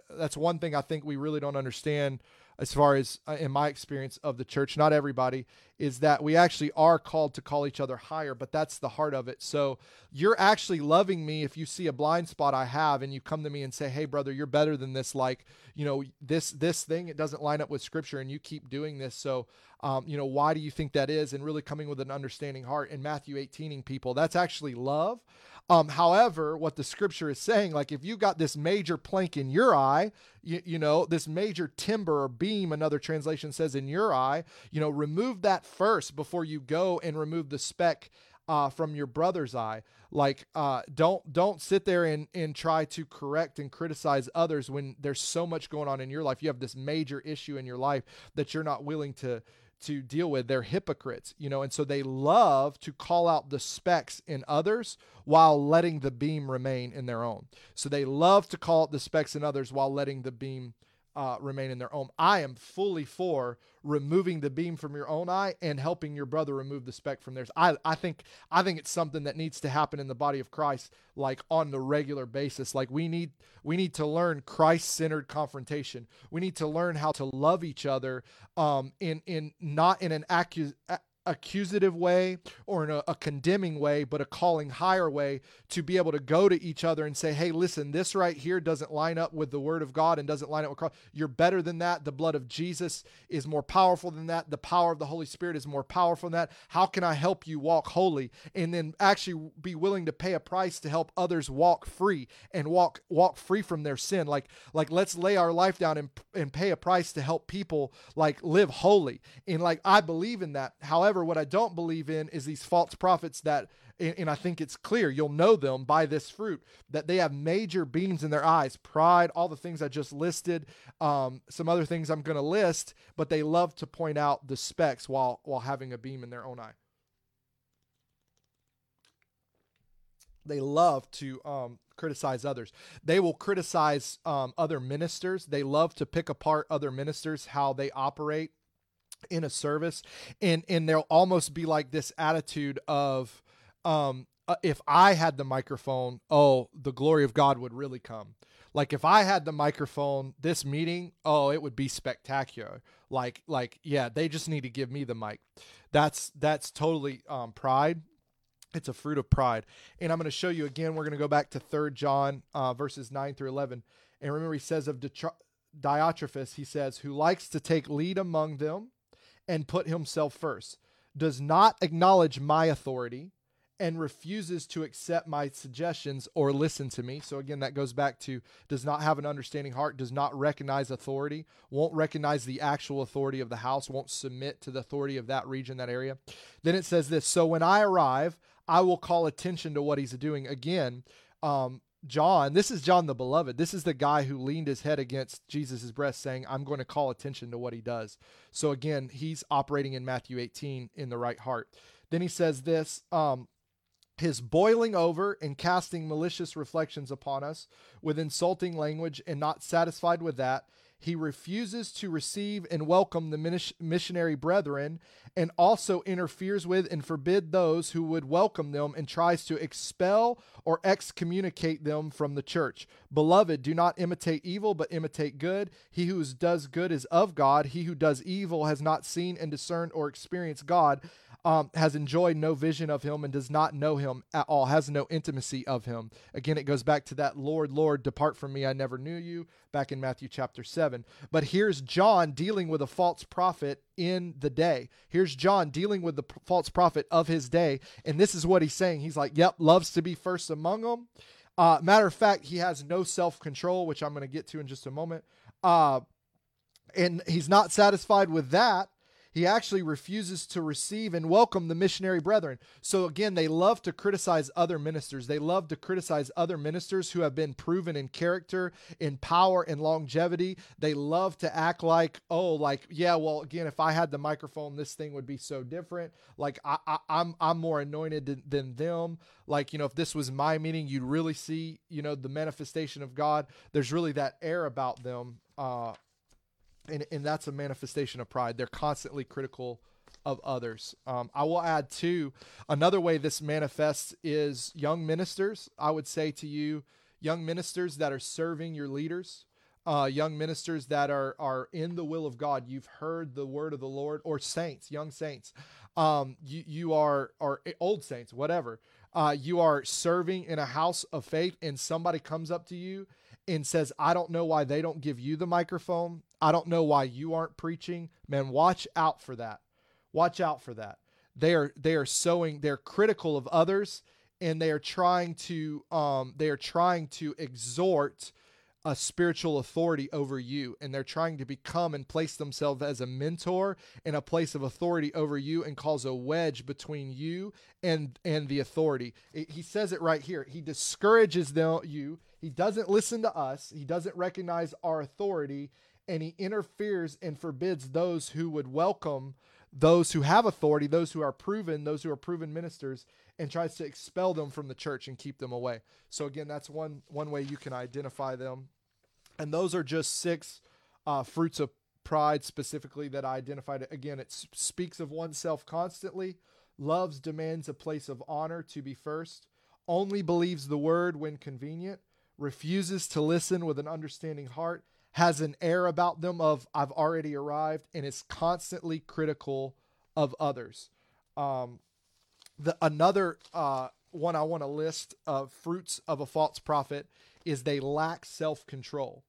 that's one thing I think we really don't understand as far as uh, in my experience of the church, not everybody, is that we actually are called to call each other higher, but that's the heart of it. So you're actually loving me if you see a blind spot I have and you come to me and say, "Hey brother, you're better than this like, you know, this this thing it doesn't line up with scripture and you keep doing this." So, um, you know, why do you think that is? And really coming with an understanding heart in Matthew 18ing people. That's actually love. Um, however, what the scripture is saying, like if you got this major plank in your eye, you, you know, this major timber or beam, another translation says in your eye, you know, remove that first before you go and remove the speck uh, from your brother's eye. Like, uh, don't don't sit there and and try to correct and criticize others when there's so much going on in your life. You have this major issue in your life that you're not willing to to deal with. They're hypocrites, you know, and so they love to call out the specks in others while letting the beam remain in their own. So they love to call out the specks in others while letting the beam uh, remain in their own. I am fully for removing the beam from your own eye and helping your brother remove the speck from theirs. I, I think I think it's something that needs to happen in the body of Christ, like on the regular basis. Like we need we need to learn Christ-centered confrontation. We need to learn how to love each other um, in in not in an accus- accusative way or in a, a, condemning way, but a calling higher way to be able to go to each other and say, hey, listen, this right here doesn't line up with the word of God and doesn't line up with Christ. You're better than that. The blood of Jesus is more powerful than that. The power of the Holy Spirit is more powerful than that. How can I help you walk holy? And then actually be willing to pay a price to help others walk free and walk walk free from their sin. Like like let's lay our life down and, and pay a price to help people like live holy. And like I believe in that. However, However, what I don't believe in is these false prophets that, and I think it's clear, you'll know them by this fruit, that they have major beams in their eyes, pride, all the things I just listed, um, some other things I'm going to list, but they love to point out the specks while, while having a beam in their own eye. They love to um, criticize others. They will criticize um, other ministers. They love to pick apart other ministers, how they operate in a service and and there'll almost be like this attitude of um uh, if I had the microphone, oh, the glory of God would really come. Like if I had the microphone, this meeting, oh, it would be spectacular. Like like yeah, they just need to give me the mic. That's that's totally um, pride. It's a fruit of pride. And I'm going to show you again. We're going to go back to Third John uh, verses 9 through 11. And remember, he says of Diotrephes, he says, who likes to take lead among them and put himself first, does not acknowledge my authority, and refuses to accept my suggestions or listen to me. So, again, that goes back to does not have an understanding heart, does not recognize authority, won't recognize the actual authority of the house, won't submit to the authority of that region, that area. Then it says this So, when I arrive, I will call attention to what he's doing. Again, um, John, this is John the beloved. This is the guy who leaned his head against Jesus' breast, saying, I'm going to call attention to what he does. So again, he's operating in Matthew 18 in the right heart. Then he says this um, his boiling over and casting malicious reflections upon us with insulting language, and not satisfied with that, he refuses to receive and welcome the missionary brethren and also interferes with and forbid those who would welcome them and tries to expel or excommunicate them from the church. Beloved, do not imitate evil, but imitate good. He who does good is of God. He who does evil has not seen and discerned or experienced God um, has enjoyed no vision of him and does not know him at all, has no intimacy of him. Again, it goes back to that Lord, Lord, depart from me, I never knew you, back in Matthew chapter 7. But here's John dealing with a false prophet in the day. Here's John dealing with the p- false prophet of his day. And this is what he's saying. He's like, yep, loves to be first among them. Uh, matter of fact, he has no self control, which I'm going to get to in just a moment. Uh, and he's not satisfied with that he actually refuses to receive and welcome the missionary brethren. So, again, they love to criticize other ministers. They love to criticize other ministers who have been proven in character, in power, and longevity. They love to act like, oh, like, yeah, well, again, if I had the microphone, this thing would be so different. Like, I, I, I'm, I'm more anointed than, than them. Like, you know, if this was my meeting, you'd really see, you know, the manifestation of God. There's really that air about them. Uh, and, and that's a manifestation of pride. They're constantly critical of others. Um, I will add too, another way this manifests is young ministers. I would say to you, young ministers that are serving your leaders, uh, young ministers that are are in the will of God. You've heard the word of the Lord, or saints, young saints. Um, you you are are old saints, whatever. Uh, you are serving in a house of faith, and somebody comes up to you and says, I don't know why they don't give you the microphone. I don't know why you aren't preaching. Man, watch out for that. Watch out for that. They are they are sowing, they're critical of others and they are trying to um they are trying to exhort a spiritual authority over you and they're trying to become and place themselves as a mentor in a place of authority over you and cause a wedge between you and and the authority it, he says it right here he discourages them you he doesn't listen to us he doesn't recognize our authority and he interferes and forbids those who would welcome those who have authority those who are proven those who are proven ministers and tries to expel them from the church and keep them away so again that's one one way you can identify them and those are just six uh, fruits of pride specifically that I identified. Again, it speaks of oneself constantly, loves, demands a place of honor to be first, only believes the word when convenient, refuses to listen with an understanding heart, has an air about them of I've already arrived, and is constantly critical of others. Um, the another uh, one I want to list of fruits of a false prophet is they lack self control.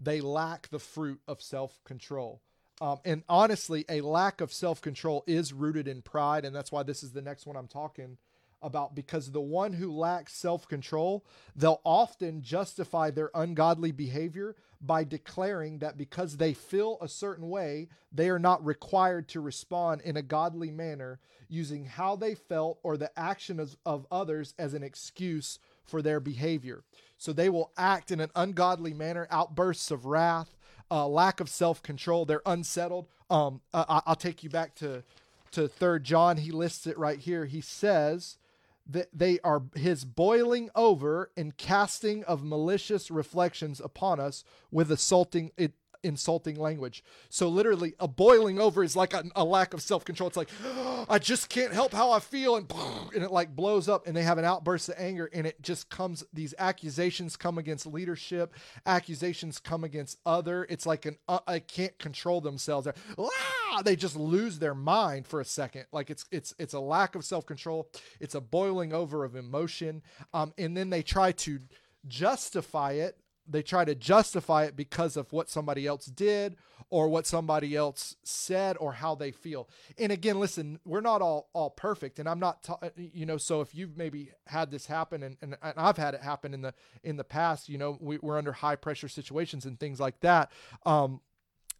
They lack the fruit of self control. Um, and honestly, a lack of self control is rooted in pride. And that's why this is the next one I'm talking about because the one who lacks self control, they'll often justify their ungodly behavior by declaring that because they feel a certain way, they are not required to respond in a godly manner, using how they felt or the action of, of others as an excuse for their behavior. So they will act in an ungodly manner, outbursts of wrath, uh, lack of self control. They're unsettled. Um, uh, I'll take you back to to Third John. He lists it right here. He says that they are his boiling over and casting of malicious reflections upon us with assaulting it insulting language. So literally, a boiling over is like a, a lack of self control. It's like oh, I just can't help how I feel, and and it like blows up, and they have an outburst of anger, and it just comes. These accusations come against leadership. Accusations come against other. It's like an uh, I can't control themselves. Ah! They just lose their mind for a second. Like it's it's it's a lack of self control. It's a boiling over of emotion, um, and then they try to justify it they try to justify it because of what somebody else did or what somebody else said or how they feel. And again, listen, we're not all all perfect, and I'm not, ta- you know. So if you've maybe had this happen, and, and, and I've had it happen in the in the past, you know, we, are under high pressure situations and things like that. Um,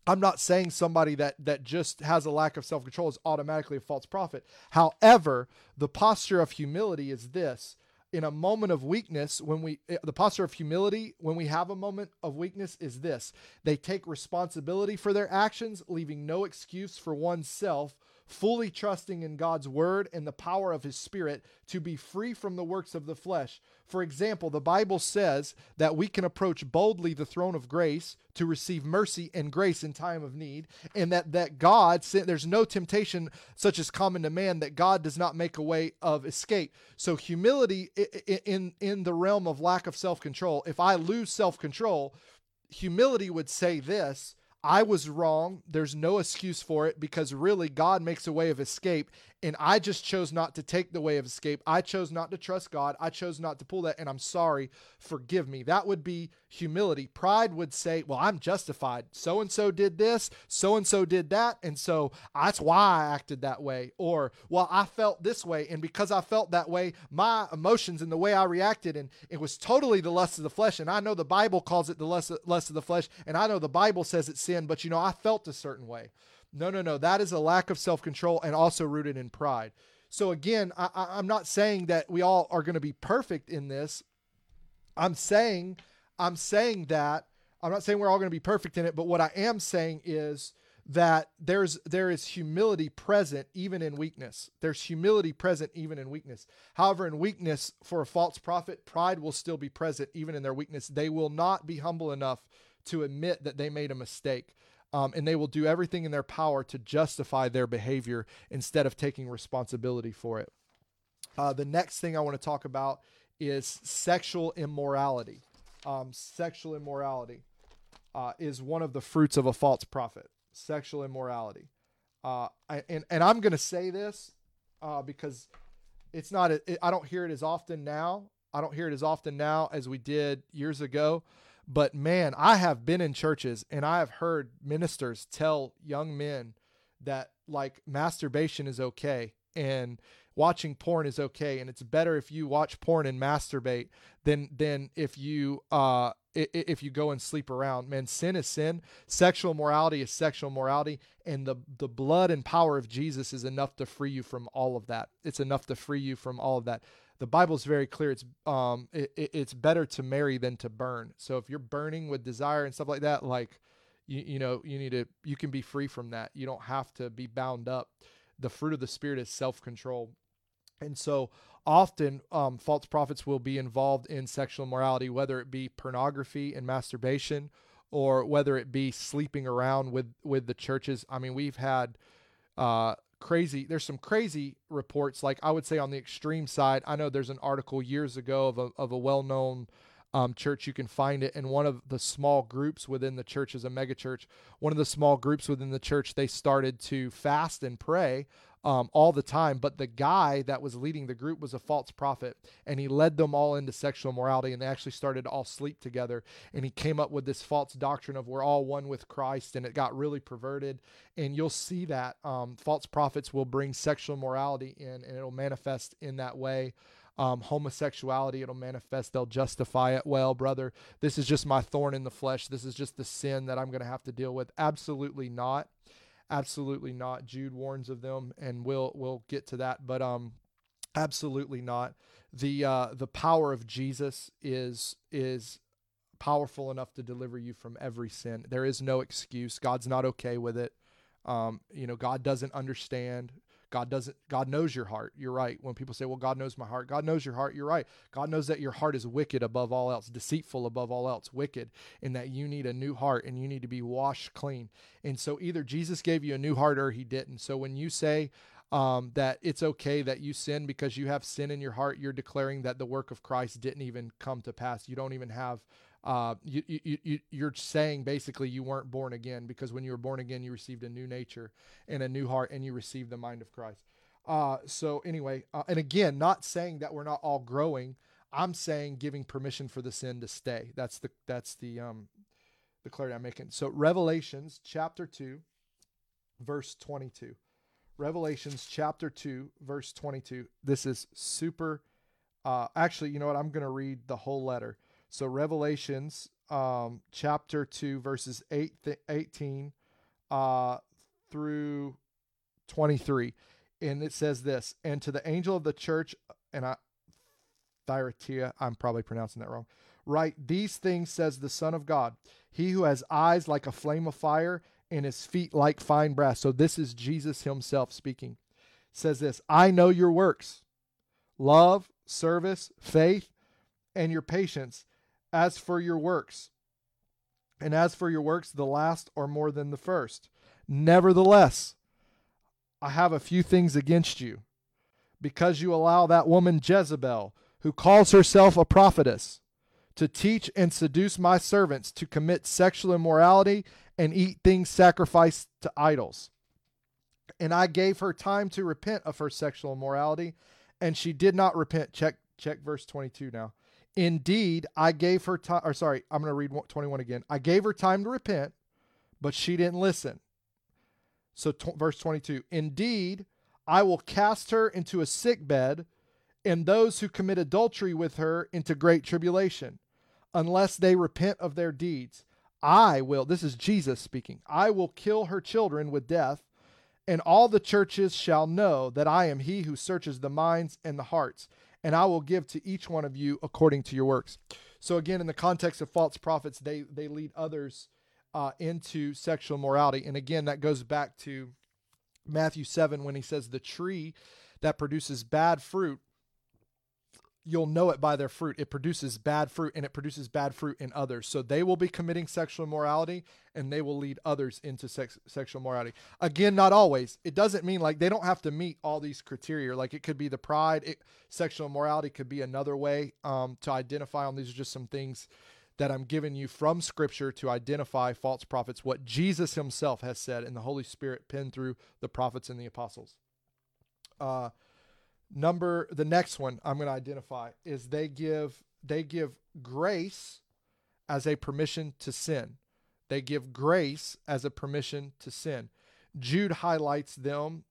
I'm not saying somebody that that just has a lack of self control is automatically a false prophet. However, the posture of humility is this in a moment of weakness, when we, eh, the posture of humility, when we have a moment of weakness, is this. They take responsibility for their actions, leaving no excuse for oneself fully trusting in God's word and the power of his spirit to be free from the works of the flesh. For example, the Bible says that we can approach boldly the throne of grace to receive mercy and grace in time of need, and that that God there's no temptation such as common to man that God does not make a way of escape. So humility in in the realm of lack of self-control, if I lose self-control, humility would say this I was wrong. There's no excuse for it because really God makes a way of escape. And I just chose not to take the way of escape. I chose not to trust God. I chose not to pull that. And I'm sorry. Forgive me. That would be humility. Pride would say, well, I'm justified. So and so did this. So and so did that. And so that's why I acted that way. Or, well, I felt this way. And because I felt that way, my emotions and the way I reacted, and it was totally the lust of the flesh. And I know the Bible calls it the lust, lust of the flesh. And I know the Bible says it's sin, but you know, I felt a certain way. No, no, no. That is a lack of self control and also rooted in pride. So, again, I, I'm not saying that we all are going to be perfect in this. I'm saying, I'm saying that, I'm not saying we're all going to be perfect in it, but what I am saying is that there's there is humility present even in weakness. There's humility present even in weakness. However, in weakness for a false prophet, pride will still be present even in their weakness. They will not be humble enough to admit that they made a mistake um, and they will do everything in their power to justify their behavior instead of taking responsibility for it. Uh, the next thing I want to talk about is sexual immorality. Um, sexual immorality uh, is one of the fruits of a false prophet. Sexual immorality. Uh, I, and, and I'm going to say this uh, because it's not, it, I don't hear it as often now. I don't hear it as often now as we did years ago. But man, I have been in churches and I have heard ministers tell young men that like masturbation is okay and watching porn is okay. And it's better if you watch porn and masturbate than than if you uh if you go and sleep around. Man sin is sin. Sexual morality is sexual morality. And the the blood and power of Jesus is enough to free you from all of that. It's enough to free you from all of that the Bible is very clear. It's um it, it's better to marry than to burn. So if you're burning with desire and stuff like that, like you you know you need to you can be free from that. You don't have to be bound up. The fruit of the spirit is self control, and so often um, false prophets will be involved in sexual morality, whether it be pornography and masturbation, or whether it be sleeping around with with the churches. I mean, we've had. Uh, crazy there's some crazy reports like i would say on the extreme side i know there's an article years ago of a, of a well-known um, church you can find it in one of the small groups within the church as a mega church one of the small groups within the church they started to fast and pray um, all the time. But the guy that was leading the group was a false prophet, and he led them all into sexual morality, and they actually started to all sleep together. And he came up with this false doctrine of we're all one with Christ, and it got really perverted. And you'll see that um, false prophets will bring sexual morality in, and it'll manifest in that way. Um, homosexuality, it'll manifest. They'll justify it. Well, brother, this is just my thorn in the flesh. This is just the sin that I'm going to have to deal with. Absolutely not. Absolutely not. Jude warns of them, and we'll we'll get to that. But um, absolutely not. The uh, the power of Jesus is is powerful enough to deliver you from every sin. There is no excuse. God's not okay with it. Um, you know, God doesn't understand. God doesn't God knows your heart. You're right. When people say, "Well, God knows my heart." God knows your heart. You're right. God knows that your heart is wicked above all else, deceitful above all else, wicked, and that you need a new heart and you need to be washed clean. And so either Jesus gave you a new heart or he didn't. So when you say um, that it's okay that you sin because you have sin in your heart, you're declaring that the work of Christ didn't even come to pass. You don't even have uh, you, you, you, you're saying basically you weren't born again because when you were born again, you received a new nature and a new heart and you received the mind of Christ. Uh, so anyway, uh, and again, not saying that we're not all growing. I'm saying giving permission for the sin to stay. That's the, that's the, um, the clarity I'm making. So Revelations chapter two, verse 22. Revelations chapter 2, verse 22. This is super. Uh, actually, you know what? I'm going to read the whole letter. So Revelations um, chapter 2 verses 8 th- 18 uh, through 23. And it says this, and to the angel of the church and I Thyatira, I'm probably pronouncing that wrong. Right, these things says the Son of God, he who has eyes like a flame of fire and his feet like fine brass. So this is Jesus himself speaking. says this, I know your works, love, service, faith, and your patience. As for your works, and as for your works, the last are more than the first. Nevertheless, I have a few things against you, because you allow that woman Jezebel, who calls herself a prophetess, to teach and seduce my servants to commit sexual immorality and eat things sacrificed to idols. And I gave her time to repent of her sexual immorality, and she did not repent. Check check verse 22 now. Indeed, I gave her time or sorry, I'm going to read 21 again. I gave her time to repent, but she didn't listen. So t- verse 22. Indeed, I will cast her into a sick bed and those who commit adultery with her into great tribulation, unless they repent of their deeds. I will, this is Jesus speaking, I will kill her children with death, and all the churches shall know that I am he who searches the minds and the hearts, and I will give to each one of you according to your works. So again, in the context of false prophets, they they lead others uh, into sexual morality, and again, that goes back to Matthew seven when he says the tree that produces bad fruit you'll know it by their fruit. It produces bad fruit and it produces bad fruit in others. So they will be committing sexual immorality and they will lead others into sex, sexual morality. Again, not always. It doesn't mean like they don't have to meet all these criteria. Like it could be the pride, it, sexual immorality could be another way um, to identify them. These are just some things that I'm giving you from scripture to identify false prophets, what Jesus himself has said and the Holy Spirit penned through the prophets and the apostles. Uh, Number the next one I'm going to identify is they give they give grace as a permission to sin. They give grace as a permission to sin. Jude highlights them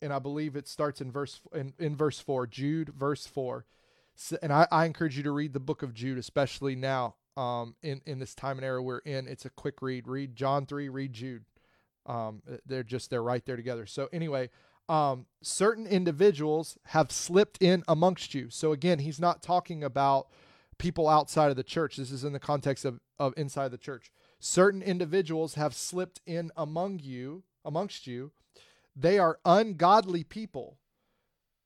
and I believe it starts in verse in, in verse 4. Jude verse 4. And I, I encourage you to read the book of Jude, especially now um, in, in this time and era we're in. It's a quick read. Read John 3, read Jude. Um, they're just, they're right there together. So, anyway, um, certain individuals have slipped in amongst you. So again, he's not talking about people outside of the church. This is in the context of, of inside the church. Certain individuals have slipped in among you, amongst you. They are ungodly people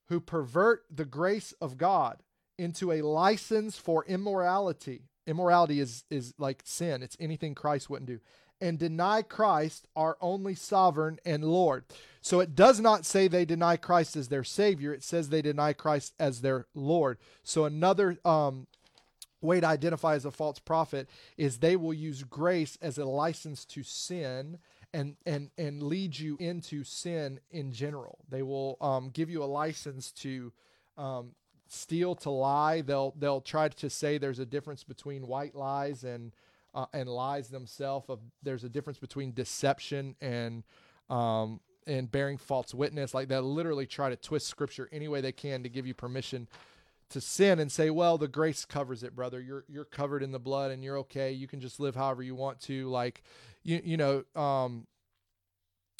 who pervert the grace of God into a license for immorality. Immorality is is like sin. It's anything Christ wouldn't do and deny Christ, our only sovereign and Lord. So it does not say they deny Christ as their Savior, it says they deny Christ as their Lord. So another um, way to identify as a false prophet is they will use grace as a license to sin and and and lead you into sin in general. They will um, give you a license to um, steal, to lie. They'll they'll try to say there's a difference between white lies and uh, and lies themselves. Of there's a difference between deception and um, and bearing false witness. Like they literally try to twist scripture any way they can to give you permission to sin and say, well, the grace covers it, brother. You're you're covered in the blood and you're okay. You can just live however you want to. Like you you know, um,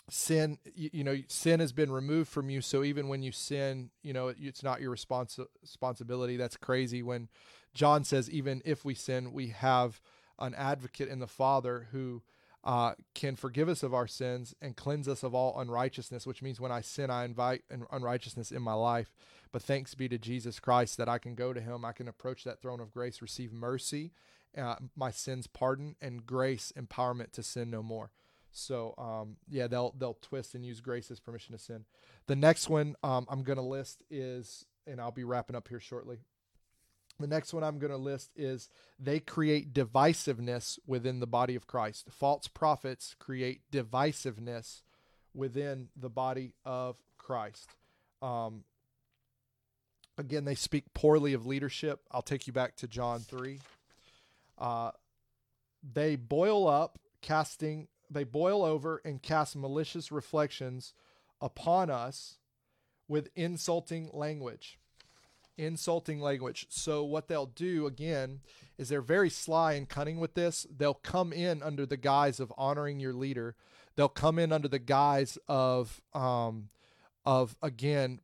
sin you, you, know sin has been removed from you so even when you sin you know it's not your responsi- responsibility that's crazy when john says even if we sin we have an advocate in the Father who uh, can forgive us of our sins and cleanse us of all unrighteousness, which means when I sin, I invite unrighteousness in my life. But thanks be to Jesus Christ that I can go to Him, I can approach that throne of grace, receive mercy, uh, my sins pardon, and grace empowerment to sin no more. So um, yeah, they'll they'll twist and use grace as permission to sin. The next one um, I'm going to list is, and I'll be wrapping up here shortly. The next one I'm going to list is they create divisiveness within the body of Christ. False prophets create divisiveness within the body of Christ. Um, again, they speak poorly of leadership. I'll take you back to John 3. Uh, they boil up, casting, they boil over and cast malicious reflections upon us with insulting language insulting language. So what they'll do again is they're very sly and cunning with this. They'll come in under the guise of honoring your leader. They'll come in under the guise of um of again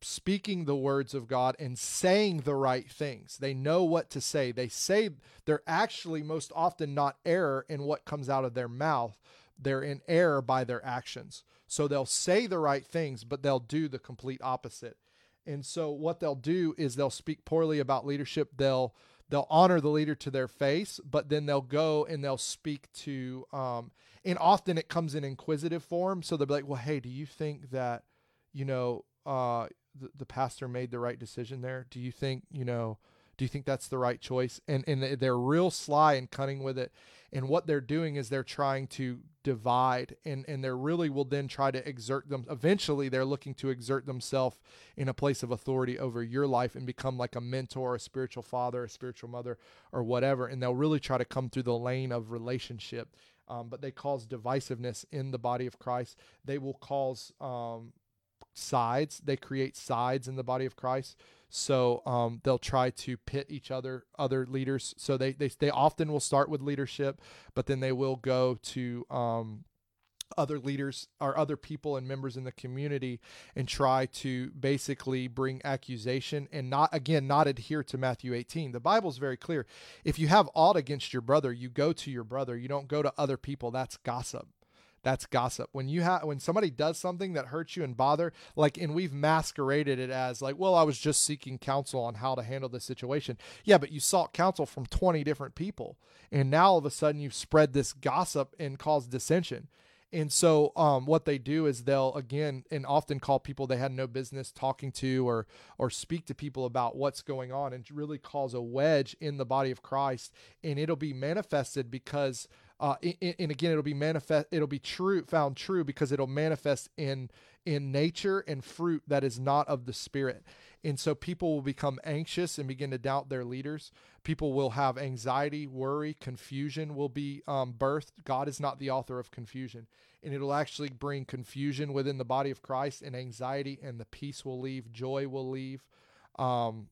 speaking the words of God and saying the right things. They know what to say. They say they're actually most often not error in what comes out of their mouth. They're in error by their actions. So they'll say the right things, but they'll do the complete opposite. And so what they'll do is they'll speak poorly about leadership. They'll they'll honor the leader to their face, but then they'll go and they'll speak to um and often it comes in inquisitive form. So they'll be like, Well, hey, do you think that, you know, uh the, the pastor made the right decision there? Do you think, you know, do you think that's the right choice? And and they're real sly and cunning with it. And what they're doing is they're trying to divide and and they really will then try to exert them eventually they're looking to exert themselves in a place of authority over your life and become like a mentor a spiritual father a spiritual mother or whatever. And they'll really try to come through the lane of relationship. Um, but they cause divisiveness in the body of christ. They will cause um, sides. They create sides in the body of christ so um, they'll try to pit each other, other leaders. So they, they, they often will start with leadership, but then they will go to um, other leaders or other people and members in the community and try to basically bring accusation and not again not adhere to Matthew 18. The Bible is very clear. If you have aught against your brother, you go to your brother. You don't go to other people. That's gossip that's gossip. When you have when somebody does something that hurts you and bother, like and we've masqueraded it as like, well, I was just seeking counsel on how to handle this situation. Yeah, but you sought counsel from 20 different people. And now all of a sudden you've spread this gossip and caused dissension. And so, um, what they do is they'll again and often call people they had no business talking to, or or speak to people about what's going on, and really cause a wedge in the body of Christ. And it'll be manifested because uh, and, and again, it'll be manifest. It'll be true, found true, because it'll manifest in in nature and fruit that is not of the spirit. And so people will become anxious and begin to doubt their leaders. People will have anxiety, worry, confusion will be um, birthed. God is not the author of confusion. And it'll actually bring confusion within the body of Christ and anxiety, and the peace will leave, joy will leave. Um,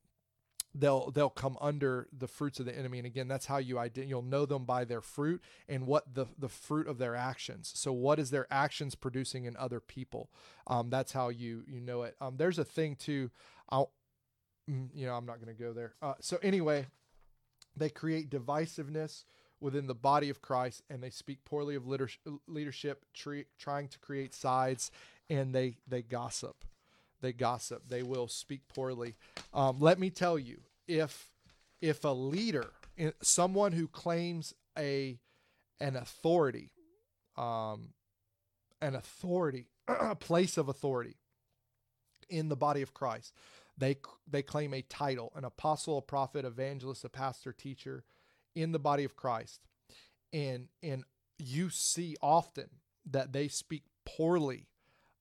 they'll they'll come under the fruits of the enemy. And again that's how you ident- you'll know them by their fruit and what the the fruit of their actions. So what is their actions producing in other people? Um, that's how you you know it. Um, there's a thing too i'll mm, you know i'm not going to go there. Uh, so anyway they create divisiveness within the body of christ and they speak poorly of leadership tre- trying to create sides and they they gossip they gossip. They will speak poorly. Um, let me tell you, if if a leader, someone who claims a an authority, um, an authority, a place of authority in the body of Christ, they they claim a title, an apostle, a prophet, evangelist, a pastor, teacher, in the body of Christ, and and you see often that they speak poorly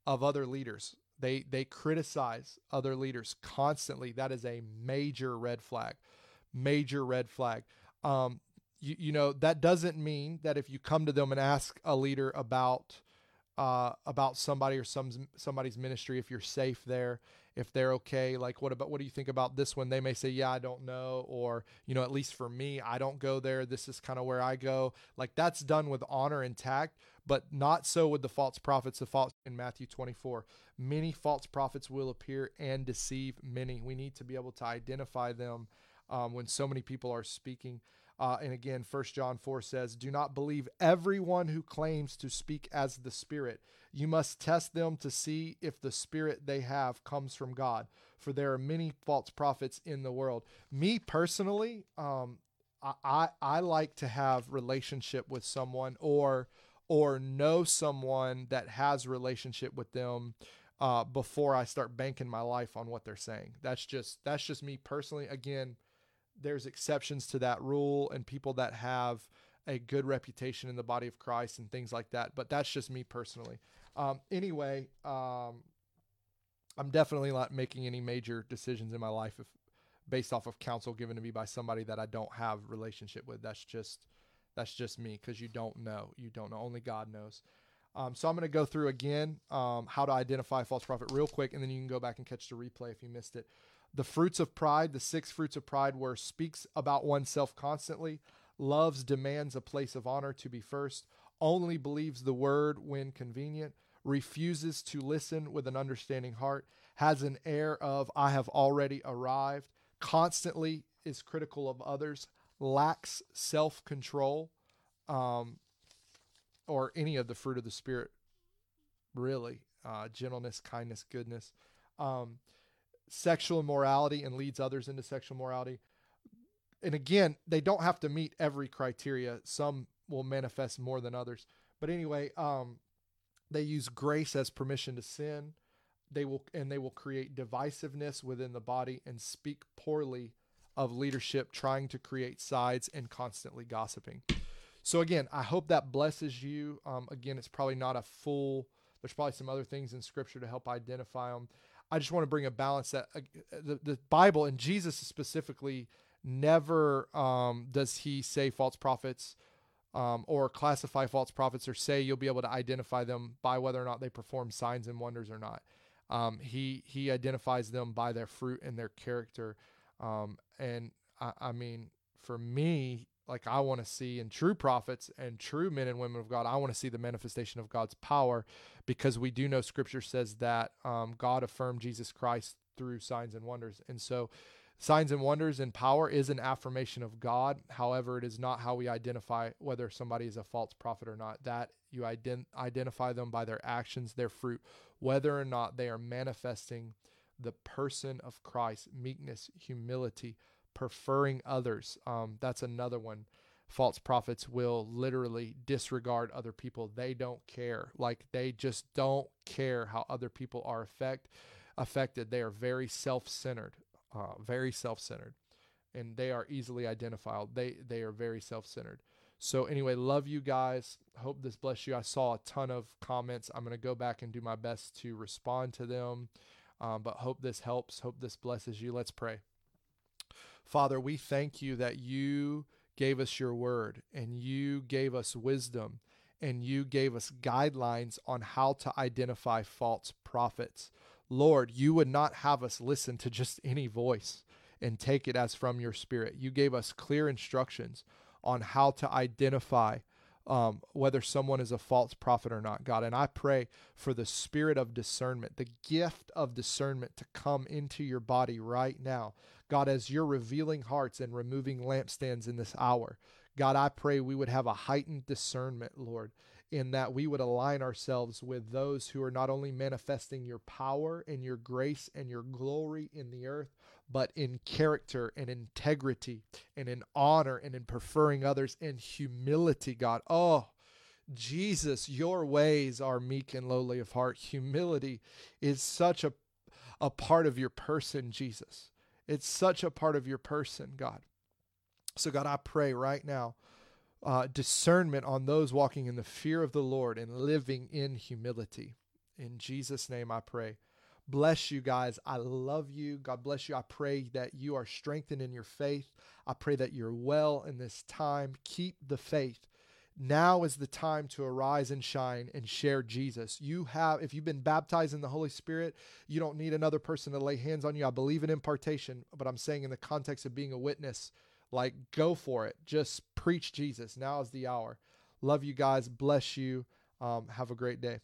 of other leaders they they criticize other leaders constantly. That is a major red flag. Major red flag. Um, you, you know that doesn't mean that if you come to them and ask a leader about uh, about somebody or some somebody's ministry, if you're safe there, if they're okay, like what about what do you think about this one? They may say, yeah, I don't know, or you know, at least for me, I don't go there. This is kind of where I go. Like that's done with honor and tact but not so with the false prophets. The false in Matthew 24, many false prophets will appear and deceive many. We need to be able to identify them um, when so many people are speaking. Uh, and again, First John 4 says, Do not believe everyone who claims to speak as the Spirit. You must test them to see if the Spirit they have comes from God, for there are many false prophets in the world. Me personally, um, I, I, I like to have relationship with someone or or know someone that has relationship with them uh, before I start banking my life on what they're saying. That's just that's just me personally. Again, there's exceptions to that rule and people that have a good reputation in the body of Christ and things like that. But that's just me personally. Um, anyway, um, I'm definitely not making any major decisions in my life if based off of counsel given to me by somebody that I don't have relationship with. That's just that's just me because you don't know. You don't know. Only God knows. Um, so I'm going to go through again um, how to identify false prophet real quick, and then you can go back and catch the replay if you missed it. The fruits of pride, the six fruits of pride, where speaks about oneself constantly, loves, demands a place of honor to be first, only believes the word when convenient, refuses to listen with an understanding heart, has an air of, I have already arrived, constantly is critical of others, lacks self control, um, or any of the fruit of the Spirit, really uh, gentleness, kindness, goodness. Um, sexual immorality and leads others into sexual morality. And again, they don't have to meet every criteria. Some will manifest more than others. But anyway, um, they use grace as permission to sin. They will and they will create divisiveness within the body and speak poorly of leadership, trying to create sides and constantly gossiping. So again, I hope that blesses you. Um, again, it's probably not a full. There's probably some other things in Scripture to help identify them. I just want to bring a balance that uh, the the Bible and Jesus specifically never um, does he say false prophets um, or classify false prophets or say you'll be able to identify them by whether or not they perform signs and wonders or not. Um, he he identifies them by their fruit and their character. Um, and I, I mean, for me, like I want to see in true prophets and true men and women of God, I want to see the manifestation of God's power because we do know Scripture says that um, God affirmed Jesus Christ through signs and wonders, and so Signs and wonders and power is an affirmation of God. However, it is not how we identify whether somebody is a false prophet or not. That you ident- identify them by their actions, their fruit, whether or not they are manifesting the person of Christ, meekness, humility, preferring others. Um, that's another one. False prophets will literally disregard other people. They don't care. Like they just don't care how other people are affect, affected. They are very self centered uh, very self-centered and they are easily identifiable they they are very self-centered so anyway love you guys hope this bless you i saw a ton of comments i'm to go back and do my best to respond to them um, but hope this helps hope this blesses you let's pray father we thank you that you gave us your word and you gave us wisdom and you gave us guidelines on how to identify false prophets Lord, you would not have us listen to just any voice and take it as from your spirit. You gave us clear instructions on how to identify um, whether someone is a false prophet or not, God. And I pray for the spirit of discernment, the gift of discernment to come into your body right now. God, as you're revealing hearts and removing lampstands in this hour, God, I pray we would have a heightened discernment, Lord, in that we would align ourselves with those who are not only manifesting your power and your grace and your glory in the earth, but in character and integrity and in honor and in preferring others in humility, God. Oh, Jesus, your ways are meek and lowly of heart. Humility is such a, a part of your person, Jesus. It's such a part of your person, God. So, God, I pray right now uh, discernment on those walking in the fear of the Lord and living in humility. In Jesus' name, I pray. Bless you guys. I love you. God bless you. I pray that you are strengthened in your faith. I pray that you're well in this time. Keep the faith. Now is the time to arise and shine and share Jesus. You have, if you've been baptized in the Holy Spirit, you don't need another person to lay hands on you. I believe in impartation, but I'm saying in the context of being a witness, like, go for it. Just preach Jesus. Now is the hour. Love you guys. Bless you. Um, have a great day.